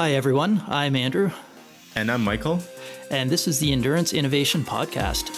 Hi, everyone. I'm Andrew. And I'm Michael. And this is the Endurance Innovation Podcast.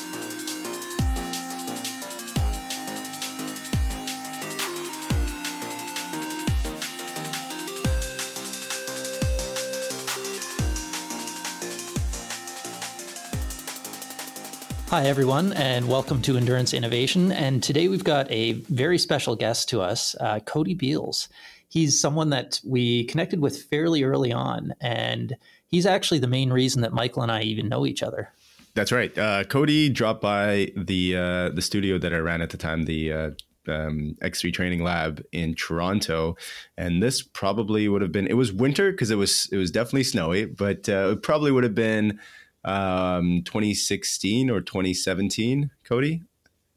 Hi, everyone, and welcome to Endurance Innovation. And today we've got a very special guest to us, uh, Cody Beals he's someone that we connected with fairly early on, and he's actually the main reason that Michael and I even know each other. That's right. Uh, Cody dropped by the uh, the studio that I ran at the time, the uh, um, X3 Training Lab in Toronto, and this probably would have been. It was winter because it was it was definitely snowy, but uh, it probably would have been um, 2016 or 2017. Cody,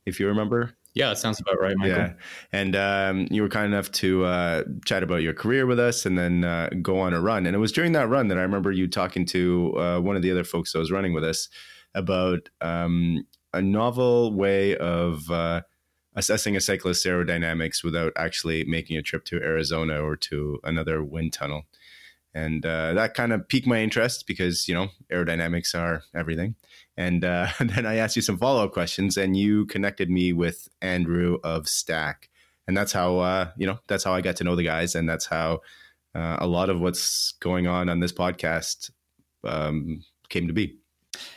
if you remember. Yeah, that sounds about right, Michael. Yeah, and um, you were kind enough to uh, chat about your career with us, and then uh, go on a run. And it was during that run that I remember you talking to uh, one of the other folks that was running with us about um, a novel way of uh, assessing a cyclist's aerodynamics without actually making a trip to Arizona or to another wind tunnel. And uh, that kind of piqued my interest because you know aerodynamics are everything. And uh, then I asked you some follow up questions, and you connected me with Andrew of Stac, and that's how uh, you know that's how I got to know the guys, and that's how uh, a lot of what's going on on this podcast um, came to be.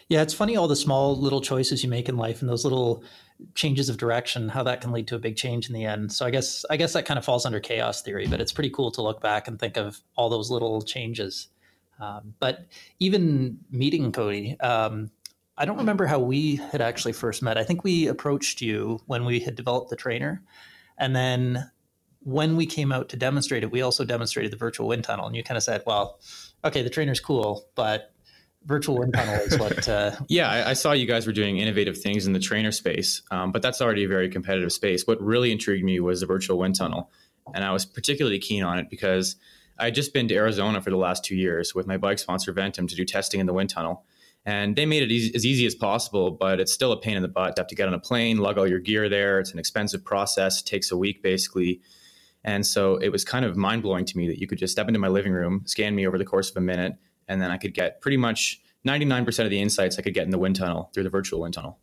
Yeah, it's funny all the small little choices you make in life and those little changes of direction, how that can lead to a big change in the end. So I guess I guess that kind of falls under chaos theory, but it's pretty cool to look back and think of all those little changes. Um, but even meeting Cody, um, I don't remember how we had actually first met. I think we approached you when we had developed the trainer. And then when we came out to demonstrate it, we also demonstrated the virtual wind tunnel. And you kind of said, well, okay, the trainer's cool, but virtual wind tunnel is what. Uh, yeah, I, I, saw you guys were doing innovative things in the trainer space, um, but that's already a very competitive space. What really intrigued me was the virtual wind tunnel. And I was particularly keen on it because I had just been to Arizona for the last two years with my bike sponsor, Ventum, to do testing in the wind tunnel. And they made it easy, as easy as possible, but it's still a pain in the butt to have to get on a plane, lug all your gear there. It's an expensive process, takes a week basically. And so it was kind of mind blowing to me that you could just step into my living room, scan me over the course of a minute, and then I could get pretty much 99% of the insights I could get in the wind tunnel through the virtual wind tunnel.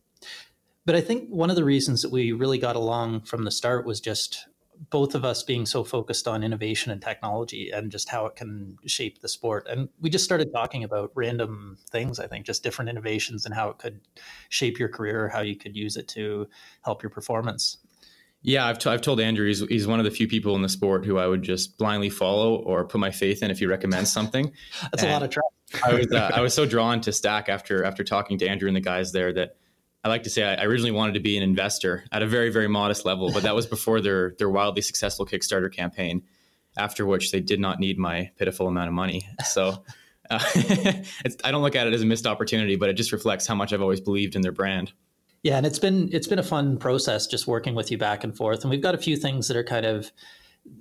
But I think one of the reasons that we really got along from the start was just both of us being so focused on innovation and technology and just how it can shape the sport. And we just started talking about random things, I think, just different innovations and how it could shape your career, how you could use it to help your performance. Yeah, I've, t- I've told Andrew he's, he's one of the few people in the sport who I would just blindly follow or put my faith in if he recommends something. That's and a lot of trust. I was uh, I was so drawn to Stac after after talking to Andrew and the guys there that I like to say I originally wanted to be an investor at a very, very modest level, but that was before their their wildly successful Kickstarter campaign. After which they did not need my pitiful amount of money. So uh, I don't look at it as a missed opportunity, but it just reflects how much I've always believed in their brand. Yeah, and it's been it's been a fun process just working with you back and forth, and we've got a few things that are kind of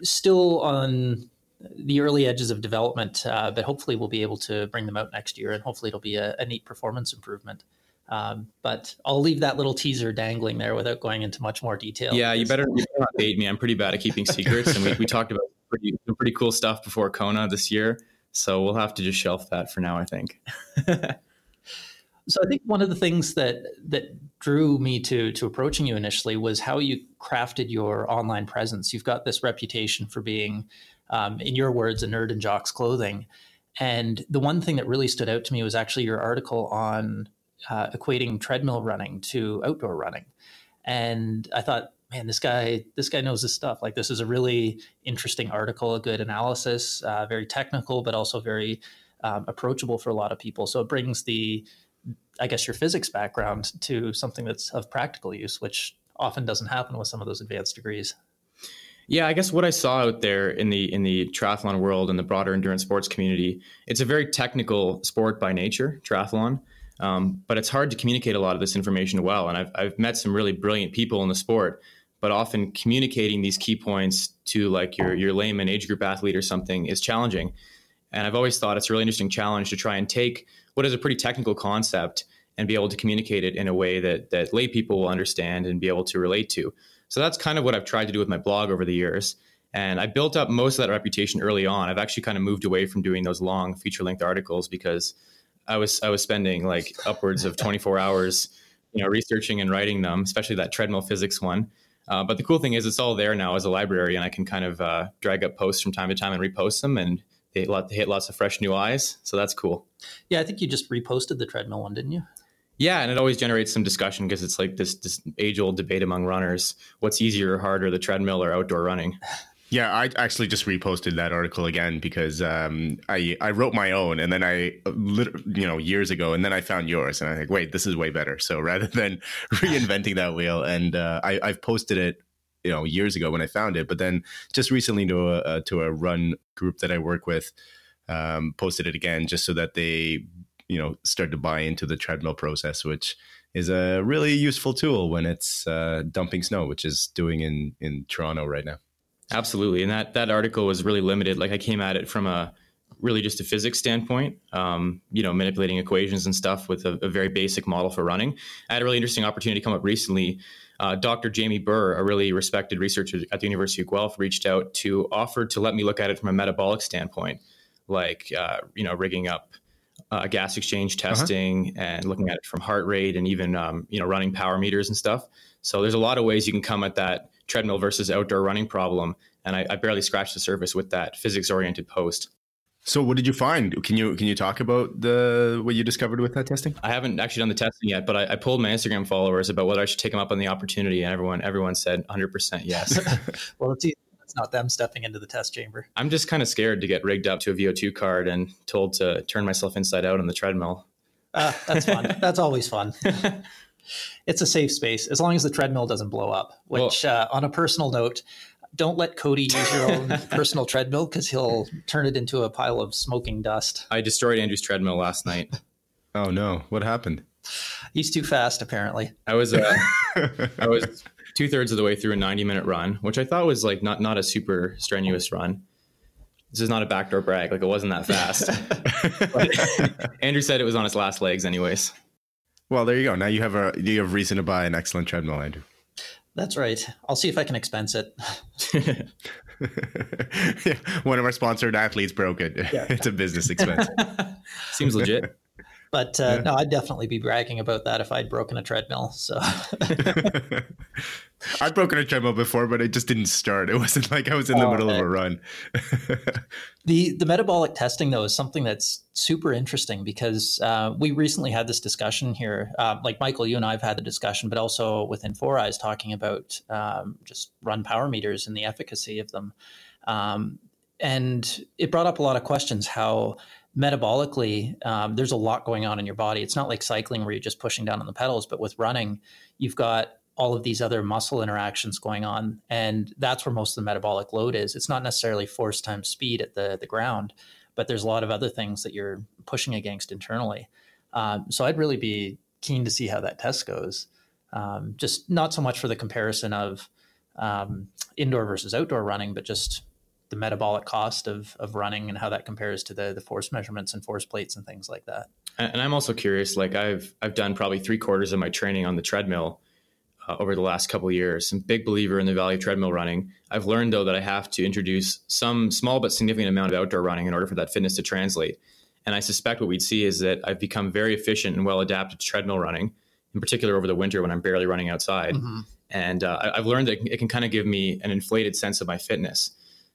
still on the early edges of development, uh, but hopefully we'll be able to bring them out next year, and hopefully it'll be a, a neat performance improvement. Um, but I'll leave that little teaser dangling there without going into much more detail. Yeah, you better, you better not bait me. I'm pretty bad at keeping secrets, and we, we talked about pretty, pretty cool stuff before Kona this year. So we'll have to just shelf that for now, I think. so I think one of the things that that drew me to to approaching you initially was how you crafted your online presence. You've got this reputation for being, um, in your words, a nerd in jocks clothing. And the one thing that really stood out to me was actually your article on uh, equating treadmill running to outdoor running, and I thought, man, this guy this guy knows his stuff. Like this is a really interesting article, a good analysis, uh, very technical, but also very um, approachable for a lot of people. So it brings the I guess your physics background to something that's of practical use, which often doesn't happen with some of those advanced degrees. Yeah, I guess what I saw out there in the in the triathlon world and the broader endurance sports community, it's a very technical sport by nature, triathlon. Um, but it's hard to communicate a lot of this information well. And I've, I've met some really brilliant people in the sport, but often communicating these key points to like your, your layman age group athlete or something is challenging. And I've always thought it's a really interesting challenge to try and take what is a pretty technical concept and be able to communicate it in a way that, that lay people will understand and be able to relate to. So that's kind of what I've tried to do with my blog over the years. And I built up most of that reputation early on. I've actually kind of moved away from doing those long feature length articles because I was I was spending like upwards of 24 hours, you know, researching and writing them, especially that treadmill physics one. Uh, but the cool thing is, it's all there now as a library, and I can kind of uh, drag up posts from time to time and repost them, and they hit, they hit lots of fresh new eyes. So that's cool. Yeah, I think you just reposted the treadmill one, didn't you? Yeah, and it always generates some discussion because it's like this, this age old debate among runners: what's easier or harder, the treadmill or outdoor running? Yeah, I actually just reposted that article again because um, I I wrote my own and then I you know years ago and then I found yours and I think wait this is way better. So rather than reinventing that wheel and uh, I I've posted it you know years ago when I found it, but then just recently to a uh, to a run group that I work with, um, posted it again just so that they you know start to buy into the treadmill process, which is a really useful tool when it's uh, dumping snow, which is doing in in Toronto right now. Absolutely, and that that article was really limited. Like I came at it from a really just a physics standpoint, um, you know, manipulating equations and stuff with a, a, very basic model for running. I had a really interesting opportunity come up recently. Uh, Dr. Jamie Burr, a really respected researcher at the University of Guelph, reached out to offer to let me look at it from a metabolic standpoint, like uh, you know, rigging up uh, gas exchange uh-huh. testing uh-huh. and looking at it from heart rate and even um, you know running power meters and stuff. So there's a lot of ways you can come at that treadmill versus outdoor running problem. And I, I barely scratched the surface with that physics oriented post. So what did you find? Can you can you talk about the what you discovered with that testing? I haven't actually done the testing yet, but I, I pulled my Instagram followers about whether I should take them up on the opportunity, and everyone everyone said 100 percent yes. well, it's it's not them stepping into the test chamber. I'm just kind of scared to get rigged up to a VO2 cart and told to turn myself inside out on the treadmill. Uh, that's fun. that's always fun it's a safe space as long as the treadmill doesn't blow up. Which, uh, on a personal note, don't let Cody use your own personal treadmill because he'll turn it into a pile of smoking dust. I destroyed Andrew's treadmill last night. Oh no! What happened? He's too fast, apparently. I was, uh, I was two thirds of the way through a ninety minute run, which I thought was like not not a super strenuous run. This is not a backdoor brag; like it wasn't that fast. Andrew said it was on its last legs, anyways. Well, there you go. Now you have a you have reason to buy an excellent treadmill, Andrew. That's right. I'll see if I can expense it. yeah, one of our sponsored athletes broke it. Yeah. it's a business expense. Seems legit. But uh, yeah. no, I'd definitely be bragging about that if I'd broken a treadmill. So I've broken a treadmill before, but it just didn't start. It wasn't like I was in the oh, middle okay. of a run. the the metabolic testing though is something that's super interesting because uh, we recently had this discussion here. Uh, like Michael, you and I have had the discussion, but also within 4iiii talking about um, just run power meters and the efficacy of them. Um, and it brought up a lot of questions how metabolically, um, there's a lot going on in your body. It's not like cycling where you're just pushing down on the pedals, but with running, you've got all of these other muscle interactions going on. And that's where most of the metabolic load is. It's not necessarily force times speed at the, the ground, but there's a lot of other things that you're pushing against internally. Um, so I'd really be keen to see how that test goes. Um, just not so much for the comparison of um, indoor versus outdoor running, but just the metabolic cost of of running and how that compares to the the force measurements and force plates and things like that. And I'm also curious. Like I've I've done probably three quarters of my training on the treadmill uh, over the last couple years. I'm a big believer in the value of treadmill running. I've learned though that I have to introduce some small but significant amount of outdoor running in order for that fitness to translate. And I suspect what we'd see is that I've become very efficient and well adapted to treadmill running, in particular over the winter when I'm barely running outside. Mm-hmm. And uh, I've learned that it can kind of give me an inflated sense of my fitness.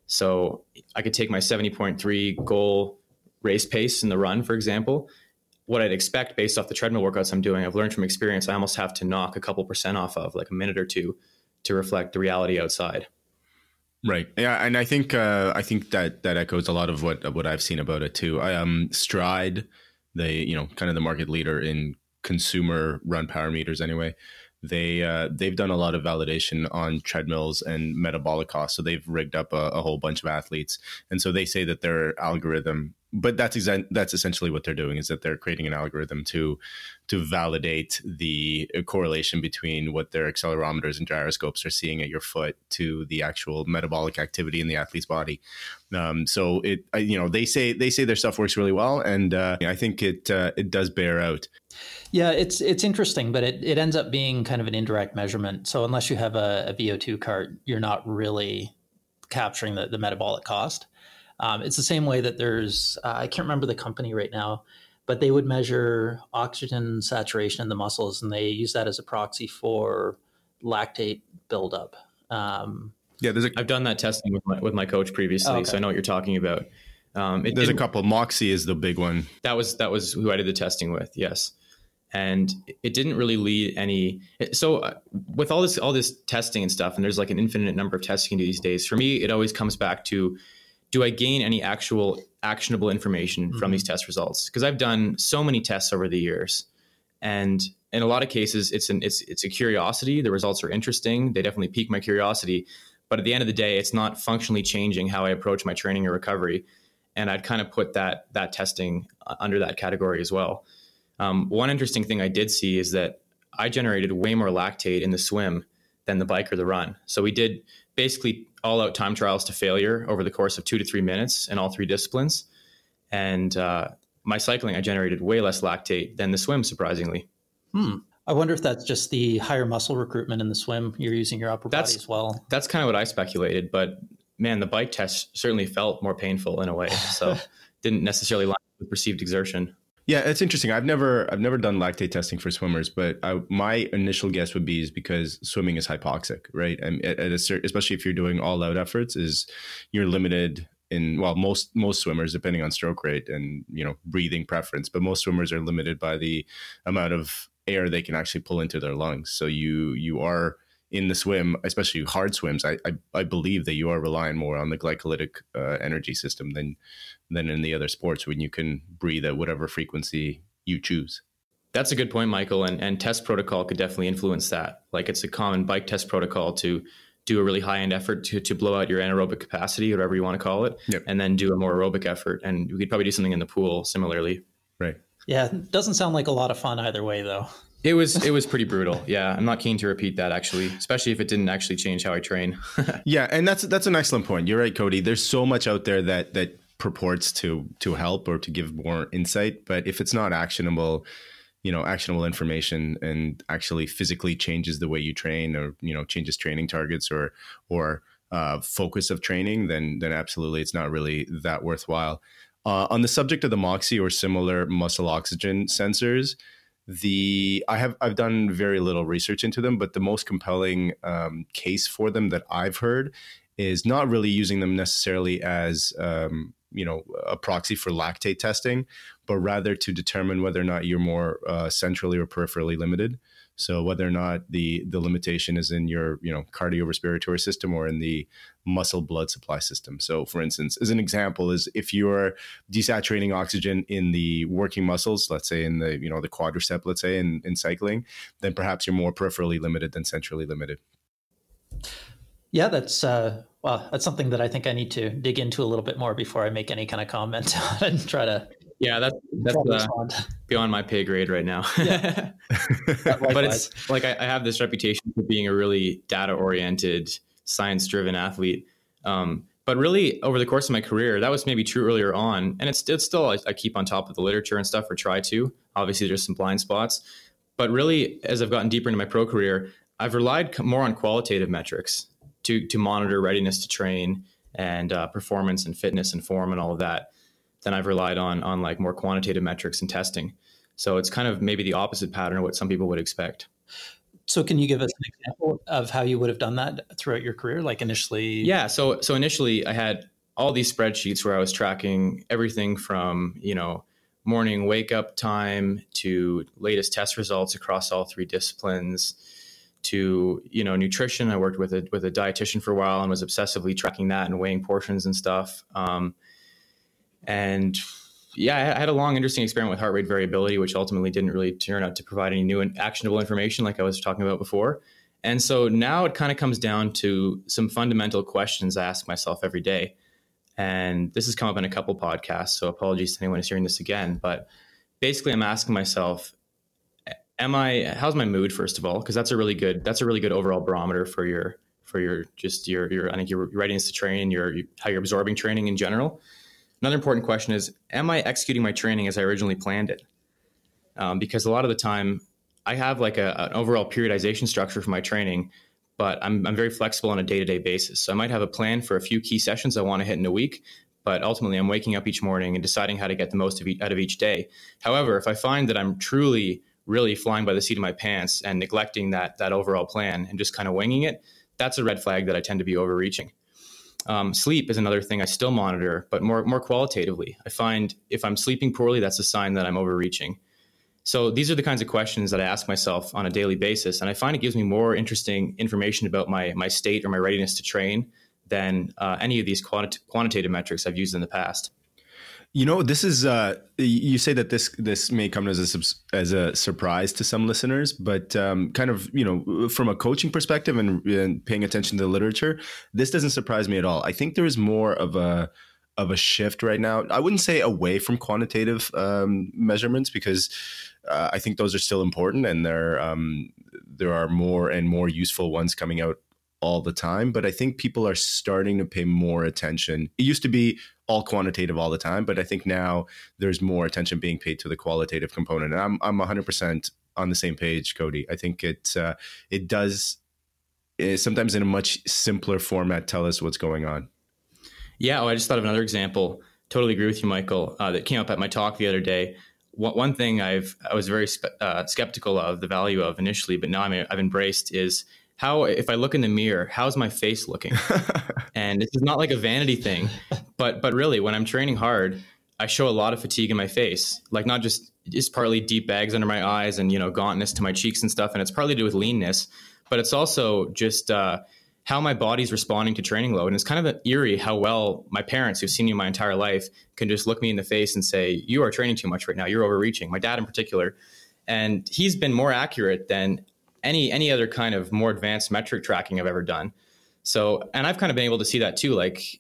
So I could take my 70.3 goal race pace in the run, for example. What I'd expect based off the treadmill workouts I'm doing, I've learned from experience, I almost have to knock a couple percent off of, like a minute or two, to reflect the reality outside. Right. Yeah, and I think uh, I think that that echoes a lot of what what I've seen about it too. I um Stryd, the you know kind of the market leader in consumer run power meters anyway they uh, they've done a lot of validation on treadmills and metabolic costs. So they've rigged up a, a whole bunch of athletes, and so they say that their algorithm. But that's that's essentially what they're doing is that they're creating an algorithm to to validate the correlation between what their accelerometers and gyroscopes are seeing at your foot to the actual metabolic activity in the athlete's body. Um, so it you know they say they say their stuff works really well, and uh, I think it uh, it does bear out. Yeah, it's it's interesting, but it, it ends up being kind of an indirect measurement. So unless you have a, a VO2 cart, you're not really capturing the, the metabolic cost. Um, it's the same way that there's, uh, I can't remember the company right now, but they would measure oxygen saturation in the muscles and they use that as a proxy for lactate buildup. Um, yeah, there's a, I've done that testing with my, with my coach previously, okay. so I know what you're talking about. Um, there's a couple. Moxy is the big one. That was that was who I did the testing with. Yes, and it didn't really lead any. So uh, with all this all this testing and stuff, and there's like an infinite number of testing these days. For me, it always comes back to do I gain any actual actionable information mm-hmm. from these test results? Because I've done so many tests over the years, and in a lot of cases, it's an it's it's a curiosity. The results are interesting. They definitely pique my curiosity, but at the end of the day, it's not functionally changing how I approach my training or recovery. And I'd kind of put that that testing uh, under that category as well. Um, one interesting thing I did see is that I generated way more lactate in the swim than the bike or the run. So we did basically all out time trials to failure over the course of two to three minutes in all three disciplines. And uh, my cycling, I generated way less lactate than the swim, surprisingly. Hmm. I wonder if that's just the higher muscle recruitment in the swim. You're using your upper that's, body as well. That's kind of what I speculated, but man, the bike test certainly felt more painful in a way. So didn't necessarily line with perceived exertion. Yeah, it's interesting. I've never I've never done lactate testing for swimmers, but I, my initial guess would be is because swimming is hypoxic, right? And at, at a especially if you're doing all out efforts, is you're limited in well most most swimmers depending on stroke rate and you know breathing preference, but most swimmers are limited by the amount of air they can actually pull into their lungs. So you you are in the swim, especially hard swims, I, I, I believe that you are relying more on the glycolytic uh, energy system than than in the other sports when you can breathe at whatever frequency you choose. That's a good point, Michael. And and test protocol could definitely influence that. Like it's a common bike test protocol to do a really high end effort to, to blow out your anaerobic capacity, whatever you want to call it, yep. and then do a more aerobic effort. And we could probably do something in the pool similarly. Right. Yeah, doesn't sound like a lot of fun either way, though. It was it was pretty brutal. Yeah, I'm not keen to repeat that actually, especially if it didn't actually change how I train. yeah, and that's that's an excellent point. You're right, Cody. There's so much out there that that purports to to help or to give more insight, but if it's not actionable, you know, actionable information and actually physically changes the way you train or you know changes training targets or or uh, focus of training, then then absolutely it's not really that worthwhile. Uh, on the subject of the Moxy or similar muscle oxygen sensors, the I have I've done very little research into them, but the most compelling um, case for them that I've heard is not really using them necessarily as um, you know a proxy for lactate testing, but rather to determine whether or not you're more uh, centrally or peripherally limited. So whether or not the the limitation is in your you know cardiorespiratory system or in the muscle blood supply system. So for instance, as an example, is if you're desaturating oxygen in the working muscles, let's say in the you know the quadricep, let's say in, in cycling, then perhaps you're more peripherally limited than centrally limited. Yeah, that's uh, well, that's something that I think I need to dig into a little bit more before I make any kind of comment and try to yeah, that's that's uh, beyond my pay grade right now. Yeah. but it's like I, I, have this reputation for being a really data oriented, science driven athlete. Um, but really, over the course of my career, that was maybe true earlier on, and it's, it's still I, I keep on top of the literature and stuff, or try to. Obviously, there's some blind spots, but really, as I've gotten deeper into my pro career, I've relied more on qualitative metrics to to monitor readiness to train and uh, performance and fitness and form and all of that then I've relied on on like more quantitative metrics and testing. So it's kind of maybe the opposite pattern of what some people would expect. So can you give us an example of how you would have done that throughout your career? Like initially Yeah, so so initially I had all these spreadsheets where I was tracking everything from, you know, morning wake up time to latest test results across all three disciplines to you know nutrition. I worked with a with a dietitian for a while and was obsessively tracking that and weighing portions and stuff. Um, and yeah, I had a long, interesting experiment with heart rate variability, which ultimately didn't really turn out to provide any new and actionable information like I was talking about before. And so now it kind of comes down to some fundamental questions I ask myself every day. And this has come up in a couple podcasts, so apologies to anyone who's hearing this again. But basically, I'm asking myself, am I? How's my mood first of all? Because that's a really good that's a really good overall barometer for your for your just your your I think your readiness to train, your how you're absorbing training in general. Another important question is Am I executing my training as I originally planned it? Um, because a lot of the time, I have like a, an overall periodization structure for my training, but I'm, I'm very flexible on a day to day basis. So I might have a plan for a few key sessions I want to hit in a week, but ultimately I'm waking up each morning and deciding how to get the most of out of each day. However, if I find that I'm truly, really flying by the seat of my pants and neglecting that that overall plan and just kind of winging it, that's a red flag that I tend to be overreaching. Um, sleep is another thing I still monitor, but more more qualitatively. I find if I'm sleeping poorly, that's a sign that I'm overreaching. So these are the kinds of questions that I ask myself on a daily basis, and I find it gives me more interesting information about my my state or my readiness to train than uh, any of these quanti- quantitative metrics I've used in the past. You know, this is uh, you say that this this may come as a as a surprise to some listeners, but um, kind of you know from a coaching perspective and, and, paying attention to the literature, this doesn't surprise me at all. I think there is more of a of a shift right now. I wouldn't say away from quantitative um, measurements because uh, I think those are still important, and there um, there are more and more useful ones coming out all the time, but I think people are starting to pay more attention. It used to be all quantitative all the time, but I think now there's more attention being paid to the qualitative component. And I'm I'm 100% on the same page, Cody. I think it uh, it does uh, sometimes in a much simpler format tell us what's going on. Yeah, well, I just thought of another example. Totally agree with you, Michael. Uh, that came up at my talk the other day. One, one thing I've I was very spe- uh, skeptical of the value of initially, but now I'm, I've embraced is how if I look in the mirror, how's my face looking? and this is not like a vanity thing, but but really when I'm training hard, I show a lot of fatigue in my face. Like not just it's partly deep bags under my eyes and you know gauntness to my cheeks and stuff, and it's partly to do with leanness, but it's also just uh, how my body's responding to training load. And it's kind of eerie how well my parents, who've seen me my entire life, can just look me in the face and say, "You are training too much right now. You're overreaching." My dad in particular. And he's been more accurate than any any other kind of more advanced metric tracking I've ever done. So, and I've kind of been able to see that too, like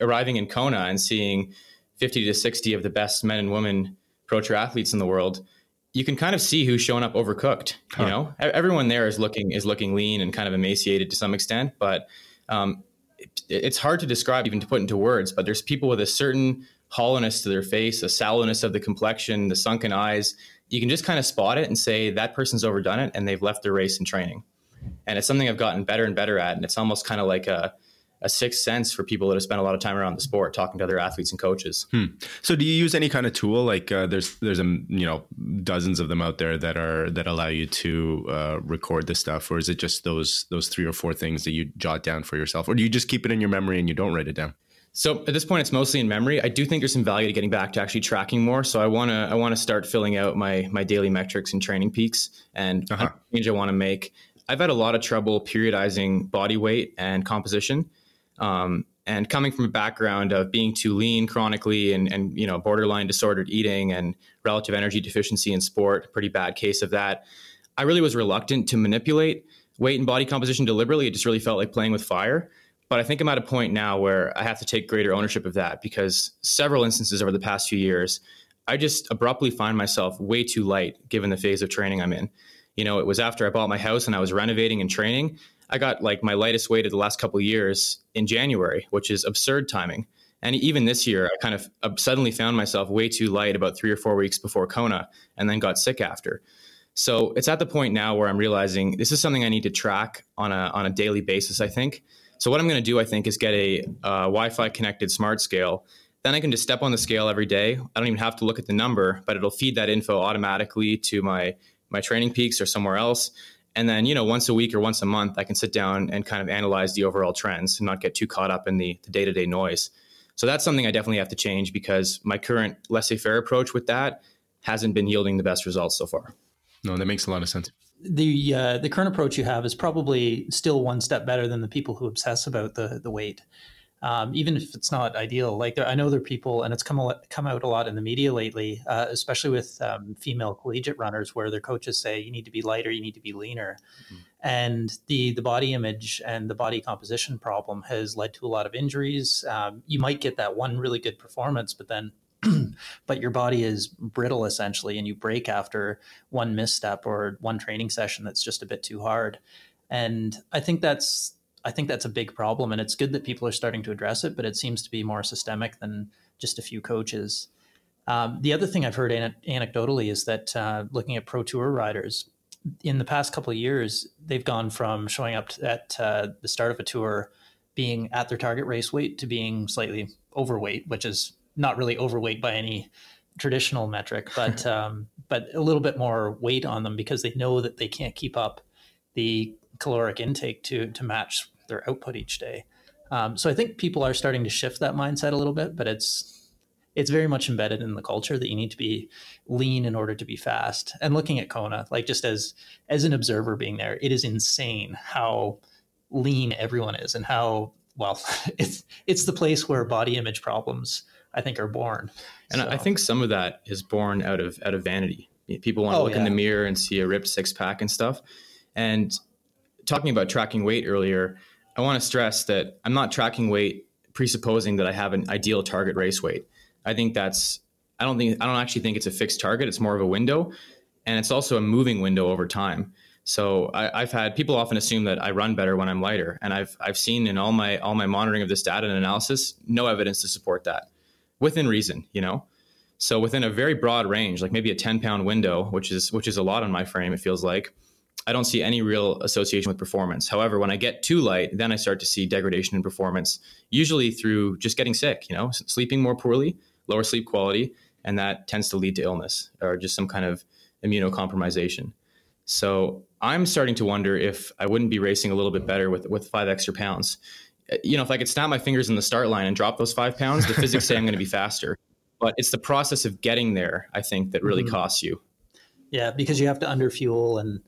arriving in Kona and seeing 50 to 60 of the best men and women pro athletes in the world. You can kind of see who's showing up overcooked. Huh. You know, everyone there is looking is looking lean and kind of emaciated to some extent, but um, it, it's hard to describe, even to put into words. But there's people with a certain hollowness to their face, a sallowness of the complexion, the sunken eyes, you can just kind of spot it and say that person's overdone it and they've left their race in training. And it's something I've gotten better and better at. And it's almost kind of like a, a sixth sense for people that have spent a lot of time around the sport talking to other athletes and coaches. Hmm. So do you use any kind of tool like uh, there's there's a you know dozens of them out there that are that allow you to uh, record this stuff or is it just those those three or four things that you jot down for yourself or do you just keep it in your memory and you don't write it down? So at this point, it's mostly in memory. I do think there's some value to getting back to actually tracking more. So I want to I want to start filling out my my daily metrics and TrainingPeaks and uh-huh. change I want to make. I've had a lot of trouble periodizing body weight and composition. Um, and coming from a background of being too lean chronically and, and you know borderline disordered eating and relative energy deficiency in sport, pretty bad case of that. I really was reluctant to manipulate weight and body composition deliberately. It just really felt like playing with fire. But I think I'm at a point now where I have to take greater ownership of that because several instances over the past few years, I just abruptly find myself way too light given the phase of training I'm in. You know, it was after I bought my house and I was renovating and training. I got like my lightest weight of the last couple years in January, which is absurd timing. And even this year, I kind of uh, suddenly found myself way too light about three or four weeks before Kona and then got sick after. So it's at the point now where I'm realizing this is something I need to track on a, on a daily basis, I think. So what I'm going to do, I think, is get a uh, Wi-Fi connected smart scale. Then I can just step on the scale every day. I don't even have to look at the number, but it'll feed that info automatically to my my TrainingPeaks or somewhere else. And then, you know, once a week or once a month, I can sit down and kind of analyze the overall trends and not get too caught up in the, the day-to-day noise. So that's something I definitely have to change because my current laissez-faire approach with that hasn't been yielding the best results so far. No, that makes a lot of sense the uh, the current approach you have is probably still one step better than the people who obsess about the the weight. Um, even if it's not ideal, like there, I know there are people, and it's come a, come out a lot in the media lately, uh, especially with um, female collegiate runners, where their coaches say you need to be lighter, you need to be leaner, mm-hmm. and the the body image and the body composition problem has led to a lot of injuries. Um, you might get that one really good performance, but then but your body is brittle essentially and you break after one misstep or one training session that's just a bit too hard. And i think that's i think that's a big problem and it's good that people are starting to address it but it seems to be more systemic than just a few coaches. Um, the other thing i've heard an- anecdotally is that uh, looking at pro tour riders in the past couple of years, they've gone from showing up at uh, the start of a tour being at their target race weight to being slightly overweight, which is not really overweight by any traditional metric, but um, but a little bit more weight on them because they know that they can't keep up the caloric intake to to match their output each day. Um, so I think people are starting to shift that mindset a little bit, but it's it's very much embedded in the culture that you need to be lean in order to be fast. And looking at Kona, like just as as an observer being there, it is insane how lean everyone is and how well it's it's the place where body image problems I think are born. And so. I think some of that is born out of out of vanity. People want to oh, look yeah. in the mirror and see a ripped six pack and stuff. And talking about tracking weight earlier, I want to stress that I'm not tracking weight presupposing that I have an ideal target race weight. I think that's I don't think I don't actually think it's a fixed target. It's more of a window, and it's also a moving window over time. So I, have had people often assume that I run better when I'm lighter, and I've I've seen in all my all my monitoring of this data and analysis no evidence to support that, within reason, you know. So within a very broad range, like maybe a 10 pound window, which is which is a lot on my frame, it feels like. I don't see any real association with performance. However, when I get too light, then I start to see degradation in performance, usually through just getting sick, you know, sleeping more poorly, lower sleep quality, and that tends to lead to illness or just some kind of immunocompromisation. So I'm starting to wonder if I wouldn't be racing a little bit better with with five extra pounds. You know, if I could snap my fingers in the start line and drop those five pounds, the physics say I'm going to be faster. But it's the process of getting there, I think, that really mm-hmm. costs you. Yeah, because you have to underfuel and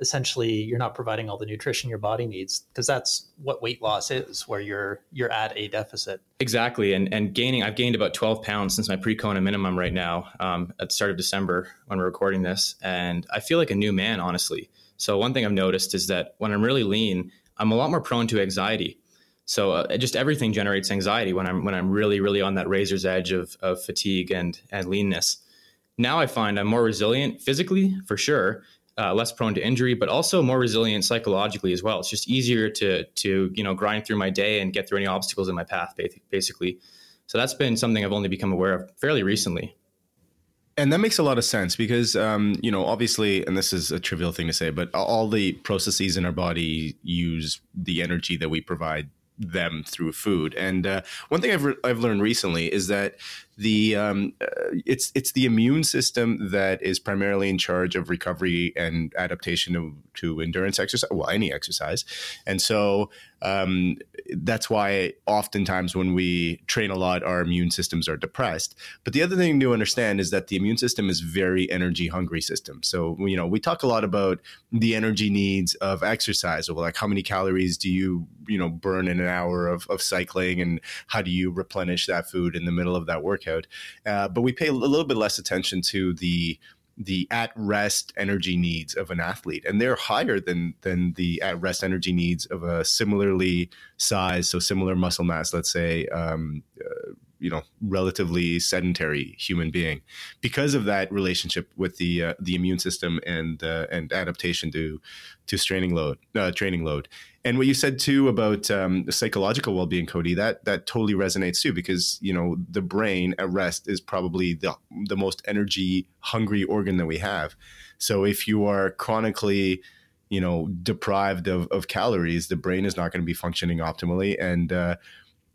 essentially you're not providing all the nutrition your body needs because that's what weight loss is where you're you're at a deficit exactly and and gaining i've gained about 12 pounds since my pre-kona minimum right now um, at the start of december when we're recording this and i feel like a new man honestly so one thing i've noticed is that when i'm really lean i'm a lot more prone to anxiety so uh, just everything generates anxiety when i'm when i'm really really on that razor's edge of, of fatigue and and leanness now i find i'm more resilient physically for sure uh, less prone to injury, but also more resilient psychologically as well. It's just easier to to you know grind through my day and get through any obstacles in my path, basically. So that's been something I've only become aware of fairly recently. And that makes a lot of sense because, um, you know, obviously, and this is a trivial thing to say, but all the processes in our body use the energy that we provide them through food. And uh, one thing I've, re- I've learned recently is that the um, uh, it's it's the immune system that is primarily in charge of recovery and adaptation to, to endurance exercise, well, any exercise, and so um, that's why oftentimes when we train a lot, our immune systems are depressed. But the other thing to understand is that the immune system is very energy hungry system. So you know we talk a lot about the energy needs of exercise, or like how many calories do you you know burn in an hour of, of cycling, and how do you replenish that food in the middle of that workout? Uh, but we pay a little bit less attention to the the at rest energy needs of an athlete and they're higher than than the at rest energy needs of a similarly sized so similar muscle mass let's say um, uh, you know relatively sedentary human being. Because of that relationship with the uh, the immune system and uh, and adaptation to to training load uh, training load. And what you said too about um, the psychological well-being cody that that totally resonates too because you know the brain at rest is probably the the most energy hungry organ that we have. So if you are chronically you know deprived of, of calories the brain is not going to be functioning optimally and uh,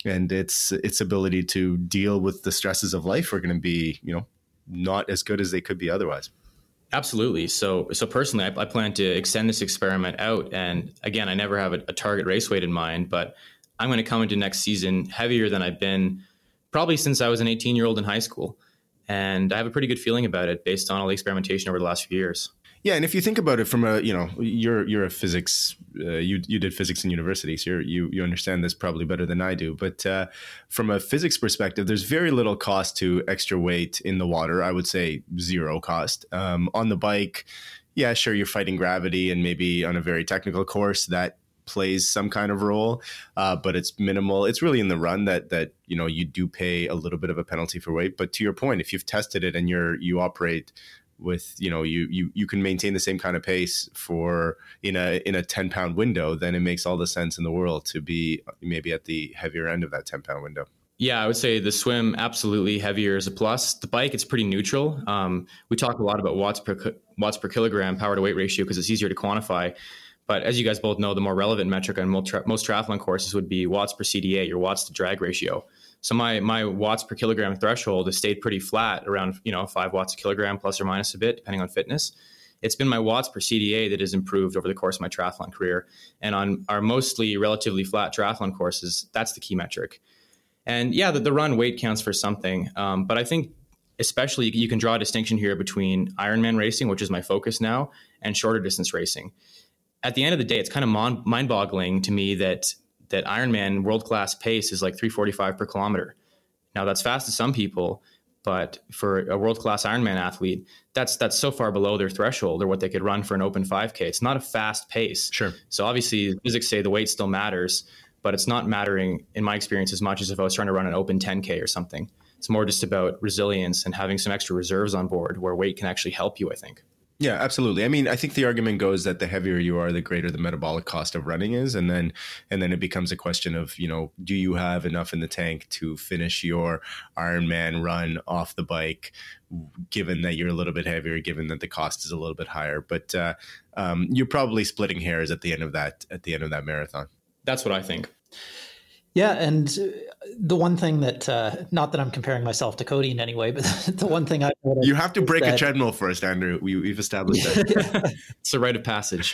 and its its ability to deal with the stresses of life are going to be you know not as good as they could be otherwise. Absolutely. So so personally I, I plan to extend this experiment out and again i never have a, a target race weight in mind but i'm going to come into next season heavier than i've been probably since i was an 18 year old in high school and i have a pretty good feeling about it based on all the experimentation over the last few years yeah, and if you think about it from a, you know, you're you're a physics, uh, you you did physics in university, so you you understand this probably better than I do. But uh, from a physics perspective, there's very little cost to extra weight in the water. I would say zero cost. Um, on the bike, yeah, sure, you're fighting gravity, and maybe on a very technical course that plays some kind of role, uh, but it's minimal. It's really in the run that that you know you do pay a little bit of a penalty for weight. But to your point, if you've tested it and you're you operate with you know you you you can maintain the same kind of pace for in a in a 10 pound window then it makes all the sense in the world to be maybe at the heavier end of that 10 pound window Yeah, I would say the swim absolutely heavier is a plus. The bike, it's pretty neutral. Um, we talk a lot about watts per watts per kilogram power to weight ratio because it's easier to quantify. But as you guys both know, the more relevant metric on most, most triathlon courses would be watts per CDA, your watts to drag ratio. So my my watts per kilogram threshold has stayed pretty flat around you know five watts a kilogram plus or minus a bit depending on fitness. It's been my watts per CDA that has improved over the course of my triathlon career, and on our mostly relatively flat triathlon courses, that's the key metric. And yeah, the, the run weight counts for something. Um, but I think especially you can draw a distinction here between Ironman racing, which is my focus now, and shorter distance racing. At the end of the day, it's kind of mon- mind boggling to me that that Ironman world class pace is like 345 per kilometer. Now that's fast to some people, but for a world class Ironman athlete, that's that's so far below their threshold or what they could run for an open 5K. It's not a fast pace. Sure. So obviously, physics say the weight still matters, but it's not mattering in my experience as much as if I was trying to run an open 10K or something. It's more just about resilience and having some extra reserves on board where weight can actually help you, I think. Yeah, absolutely. I mean, I think the argument goes that the heavier you are, the greater the metabolic cost of running is, and then and then it becomes a question of you know, do you have enough in the tank to finish your Ironman run off the bike, given that you're a little bit heavier, given that the cost is a little bit higher. But uh, um, you're probably splitting hairs at the end of that at the end of that marathon. That's what I think. Yeah, and the one thing that, uh, not that I'm comparing myself to Cody in any way, but the one thing I you have to break that, a treadmill first, Andrew. We, have established that it's a rite of passage.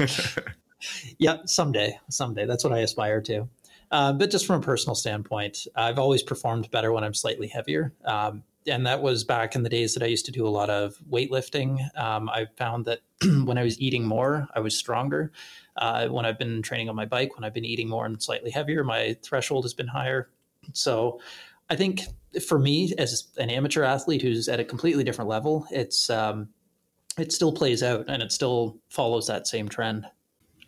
yeah, someday, someday. That's what I aspire to. Uh, but just from a personal standpoint, I've always performed better when I'm slightly heavier. Um, and that was back in the days that I used to do a lot of weightlifting. Um, I found that when I was eating more, I was stronger. Uh, when I've been training on my bike, when I've been eating more and slightly heavier, my threshold has been higher. So I think for me, as an amateur athlete who's at a completely different level, it's um, it still plays out and it still follows that same trend.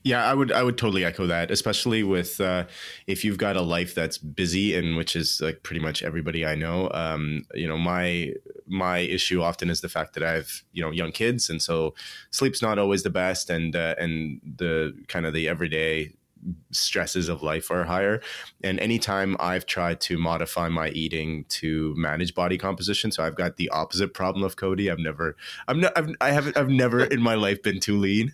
Yeah, I would I would totally echo that, especially with uh, if you've got a life that's busy and which is like pretty much everybody I know. Um, you know, my my issue often is the fact that I have you know young kids, and so sleep's not always the best, and uh, and the kind of the everyday stresses of life are higher. And anytime I've tried to modify my eating to manage body composition, so I've got the opposite problem of Cody. I've never, I'm not, I've, I haven't, I've never in my life been too lean.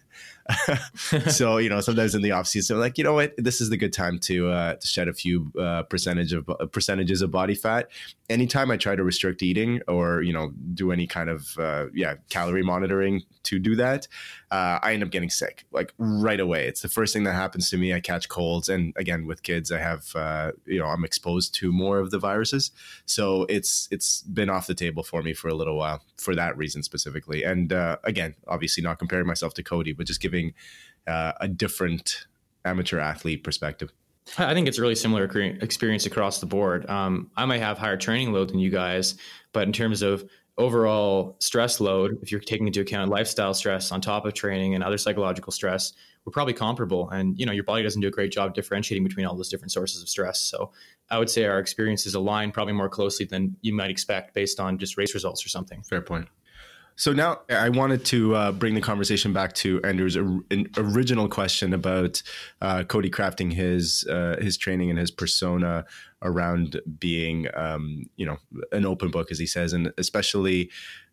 so you know, sometimes in the off season, I'm like, you know what, this is the good time to uh, to shed a few uh, percentage of uh, percentages of body fat. Anytime I try to restrict eating or you know do any kind of uh, yeah calorie monitoring to do that, uh, I end up getting sick like right away. It's the first thing that happens to me. I catch colds, and again with kids, I have uh, you know I'm exposed to more of the viruses, so it's it's been off the table for me for a little while for that reason specifically. And again, obviously not comparing myself to Cody, but just giving giving uh, a different amateur athlete perspective. I think it's a really similar experience across the board. Um, I might have higher training load than you guys, but in terms of overall stress load, if you're taking into account lifestyle stress on top of training and other psychological stress, we're probably comparable. And you know, your body doesn't do a great job differentiating between all those different sources of stress. So I would say our experiences align probably more closely than you might expect based on just race results or something. Fair point. So now I wanted to uh, bring the conversation back to Andrew's or, original question about uh, Cody crafting his uh, his training and his persona around being, um, you know, an open book, as he says, and especially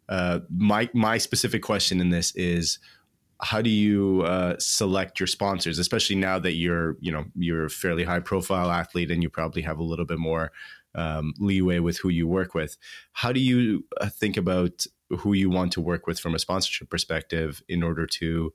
uh, my my specific question in this is how do you uh, select your sponsors, especially now that you're, you know, you're a fairly high profile athlete and you probably have a little bit more um, leeway with who you work with. How do you uh, think about who you want to work with from a sponsorship perspective in order to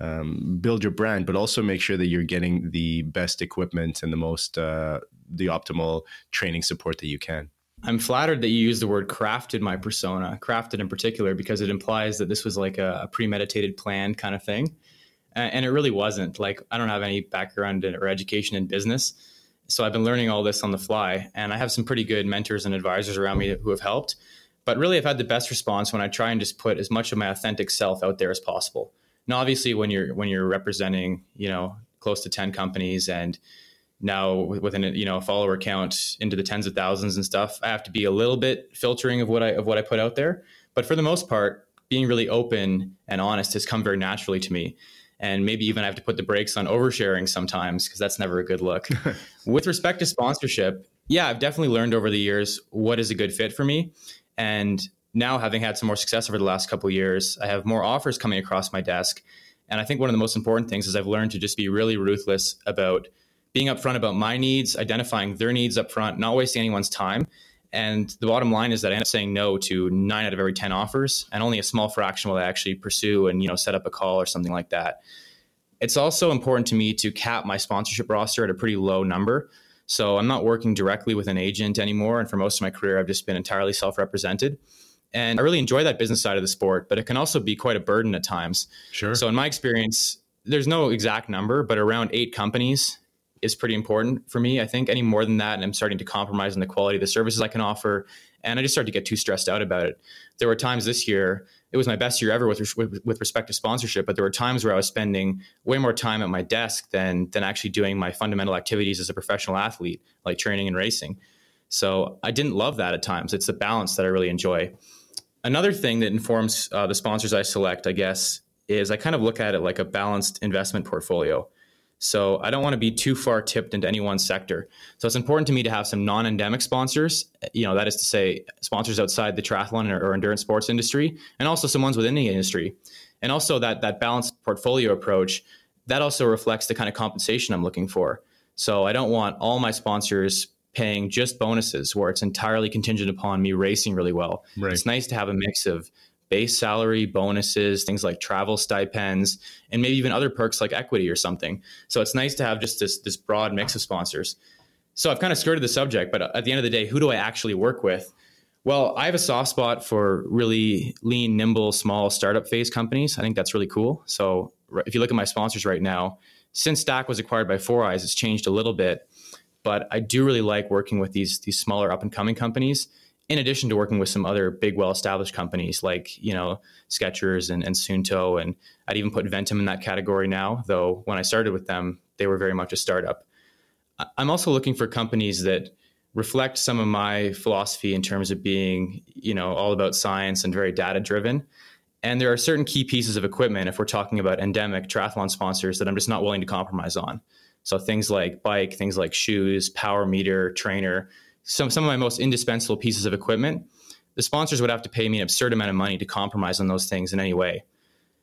um, build your brand, but also make sure that you're getting the best equipment and the most uh, the optimal training support that you can. I'm flattered that you use the word crafted my persona, crafted in particular, because it implies that this was like a, a premeditated plan kind of thing. And it really wasn't. Like, I don't have any background or education in business. So I've been learning all this on the fly. And I have some pretty good mentors and advisors around me who have helped. But really, I've had the best response when I try and just put as much of my authentic self out there as possible. Now, obviously, when you're when you're representing, you know, close to ten companies and now within you know a follower count into the tens of thousands and stuff, I have to be a little bit filtering of what I of what I put out there. But for the most part, being really open and honest has come very naturally to me. and maybe even I have to put the brakes on oversharing sometimes because that's never a good look. With respect to sponsorship, yeah, I've definitely learned over the years what is a good fit for me, and now having had some more success over the last couple years, I have more offers coming across my desk, and I think one of the most important things is I've learned to just be really ruthless about being upfront about my needs, identifying their needs upfront, not wasting anyone's time. And the bottom line is that I end up saying no to nine out of every 10 offers, and only a small fraction will I actually pursue and, you know, set up a call or something like that. It's also important to me to cap my sponsorship roster at a pretty low number. So I'm not working directly with an agent anymore. And for most of my career, I've just been entirely self represented. And I really enjoy that business side of the sport, but it can also be quite a burden at times. Sure. So in my experience, there's no exact number, but around eight companies is pretty important for me. I think any more than that, and I'm starting to compromise on the quality of the services I can offer, and I just started to get too stressed out about it. There were times this year; it was my best year ever with with, respect to sponsorship, but there were times where I was spending way more time at my desk than than actually doing my fundamental activities as a professional athlete, like training and racing. So I didn't love that at times. It's the balance that I really enjoy. Another thing that informs uh, the sponsors I select, I guess, is I kind of look at it like a balanced investment portfolio. So I don't want to be too far tipped into any one sector. So it's important to me to have some non-endemic sponsors. You know, that is to say, sponsors outside the triathlon or, endurance sports industry, and also some ones within the industry. And also that that balanced portfolio approach that also reflects the kind of compensation I'm looking for. So I don't want all my sponsors paying just bonuses where it's entirely contingent upon me racing really well. Right. It's nice to have a mix of base salary, bonuses, things like travel stipends, and maybe even other perks like equity or something. So it's nice to have just this this broad mix of sponsors. So I've kind of skirted the subject, but at the end of the day, who do I actually work with? Well, I have a soft spot for really lean, nimble, small startup phase companies. I think that's really cool. So if you look at my sponsors right now, since Stac was acquired by 4iiii, it's changed a little bit. But I do really like working with these these smaller up and coming companies in addition to working with some other big, well-established companies like you know Skechers and, and Suunto, and I'd even put Ventum in that category now. Though when I started with them, they were very much a startup. I'm also looking for companies that reflect some of my philosophy in terms of being you know all about science and very data driven. And there are certain key pieces of equipment, if we're talking about endemic triathlon sponsors, that I'm just not willing to compromise on. So things like bike, things like shoes, power meter, trainer some some of my most indispensable pieces of equipment, the sponsors would have to pay me an absurd amount of money to compromise on those things in any way.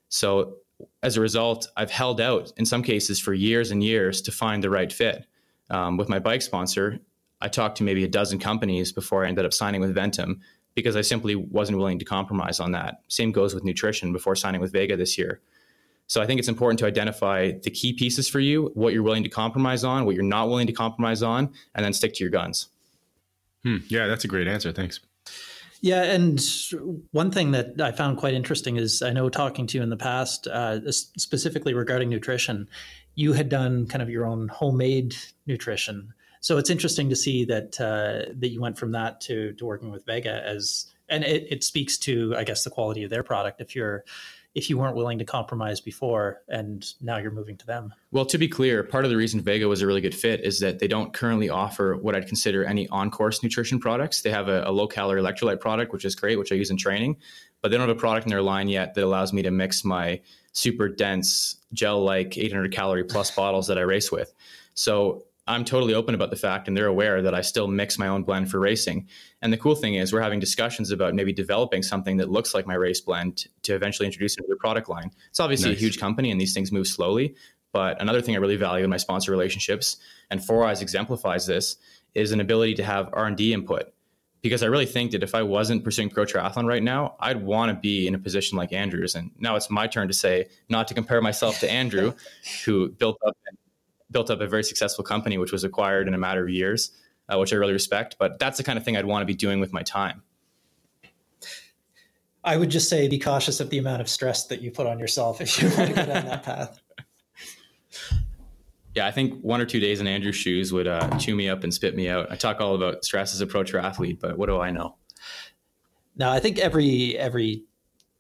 So as a result, I've held out in some cases for years and years to find the right fit. Um, with my bike sponsor, I talked to maybe a dozen companies before I ended up signing with Ventum because I simply wasn't willing to compromise on that. Same goes with nutrition before signing with Vega this year. So I think it's important to identify the key pieces for you, what you're willing to compromise on, what you're not willing to compromise on, and then stick to your guns. Hmm. Yeah, that's a great answer. Thanks. Yeah, and one thing that I found quite interesting is I know talking to you in the past, uh, specifically regarding nutrition, you had done kind of your own homemade nutrition. So it's interesting to see that uh, that you went from that to to working with Vega as, and it, it speaks to I guess the quality of their product. If you're if you weren't willing to compromise before and now you're moving to them. Well, to be clear, part of the reason Vega was a really good fit is that they don't currently offer what I'd consider any on course nutrition products. They have a, a low calorie electrolyte product, which is great, which I use in training, but they don't have a product in their line yet that allows me to mix my super dense gel like 800 calorie plus bottles that I race with. So I'm totally open about the fact, and they're aware that I still mix my own blend for racing. And the cool thing is, we're having discussions about maybe developing something that looks like my race blend to eventually introduce into the product line. It's obviously nice. a huge company, and these things move slowly. But another thing I really value in my sponsor relationships, and 4iiii exemplifies this, is an ability to have R and D input. Because I really think that if I wasn't pursuing pro triathlon right now, I'd want to be in a position like Andrew's. And now it's my turn to say, not to compare myself to Andrew, who built up built up a very successful company, which was acquired in a matter of years, uh, which I really respect. But that's the kind of thing I'd want to be doing with my time. I would just say be cautious of the amount of stress that you put on yourself if you want to go down that path. Yeah, I think one or two days in Andrew's shoes would uh, chew me up and spit me out. I talk all about stress as a pro triathlete, but what do I know? No, I think every every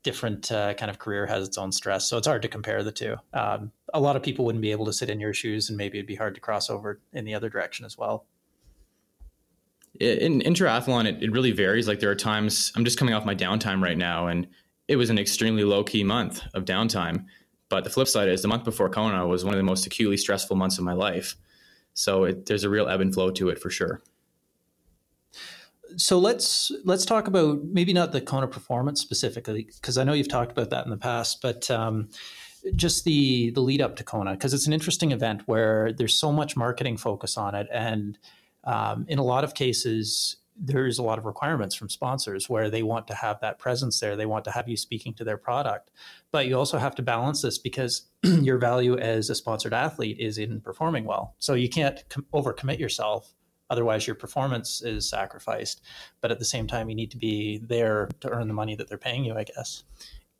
different uh, kind of career has its own stress, so it's hard to compare the two. Um, a lot of people wouldn't be able to sit in your shoes, and maybe it'd be hard to cross over in the other direction as well. In, in triathlon, it, it really varies. Like there are times I'm just coming off my downtime right now, and it was an extremely low key month of downtime. But the flip side is the month before Kona was one of the most acutely stressful months of my life. So it, there's a real ebb and flow to it for sure. So let's let's talk about maybe not the Kona performance specifically because I know you've talked about that in the past, but um, just the the lead up to Kona because it's an interesting event where there's so much marketing focus on it, and um, in a lot of cases there's a lot of requirements from sponsors where they want to have that presence there. They want to have you speaking to their product. But you also have to balance this because your value as a sponsored athlete is in performing well. So you can't com- overcommit yourself. Otherwise, your performance is sacrificed. But at the same time, you need to be there to earn the money that they're paying you, I guess.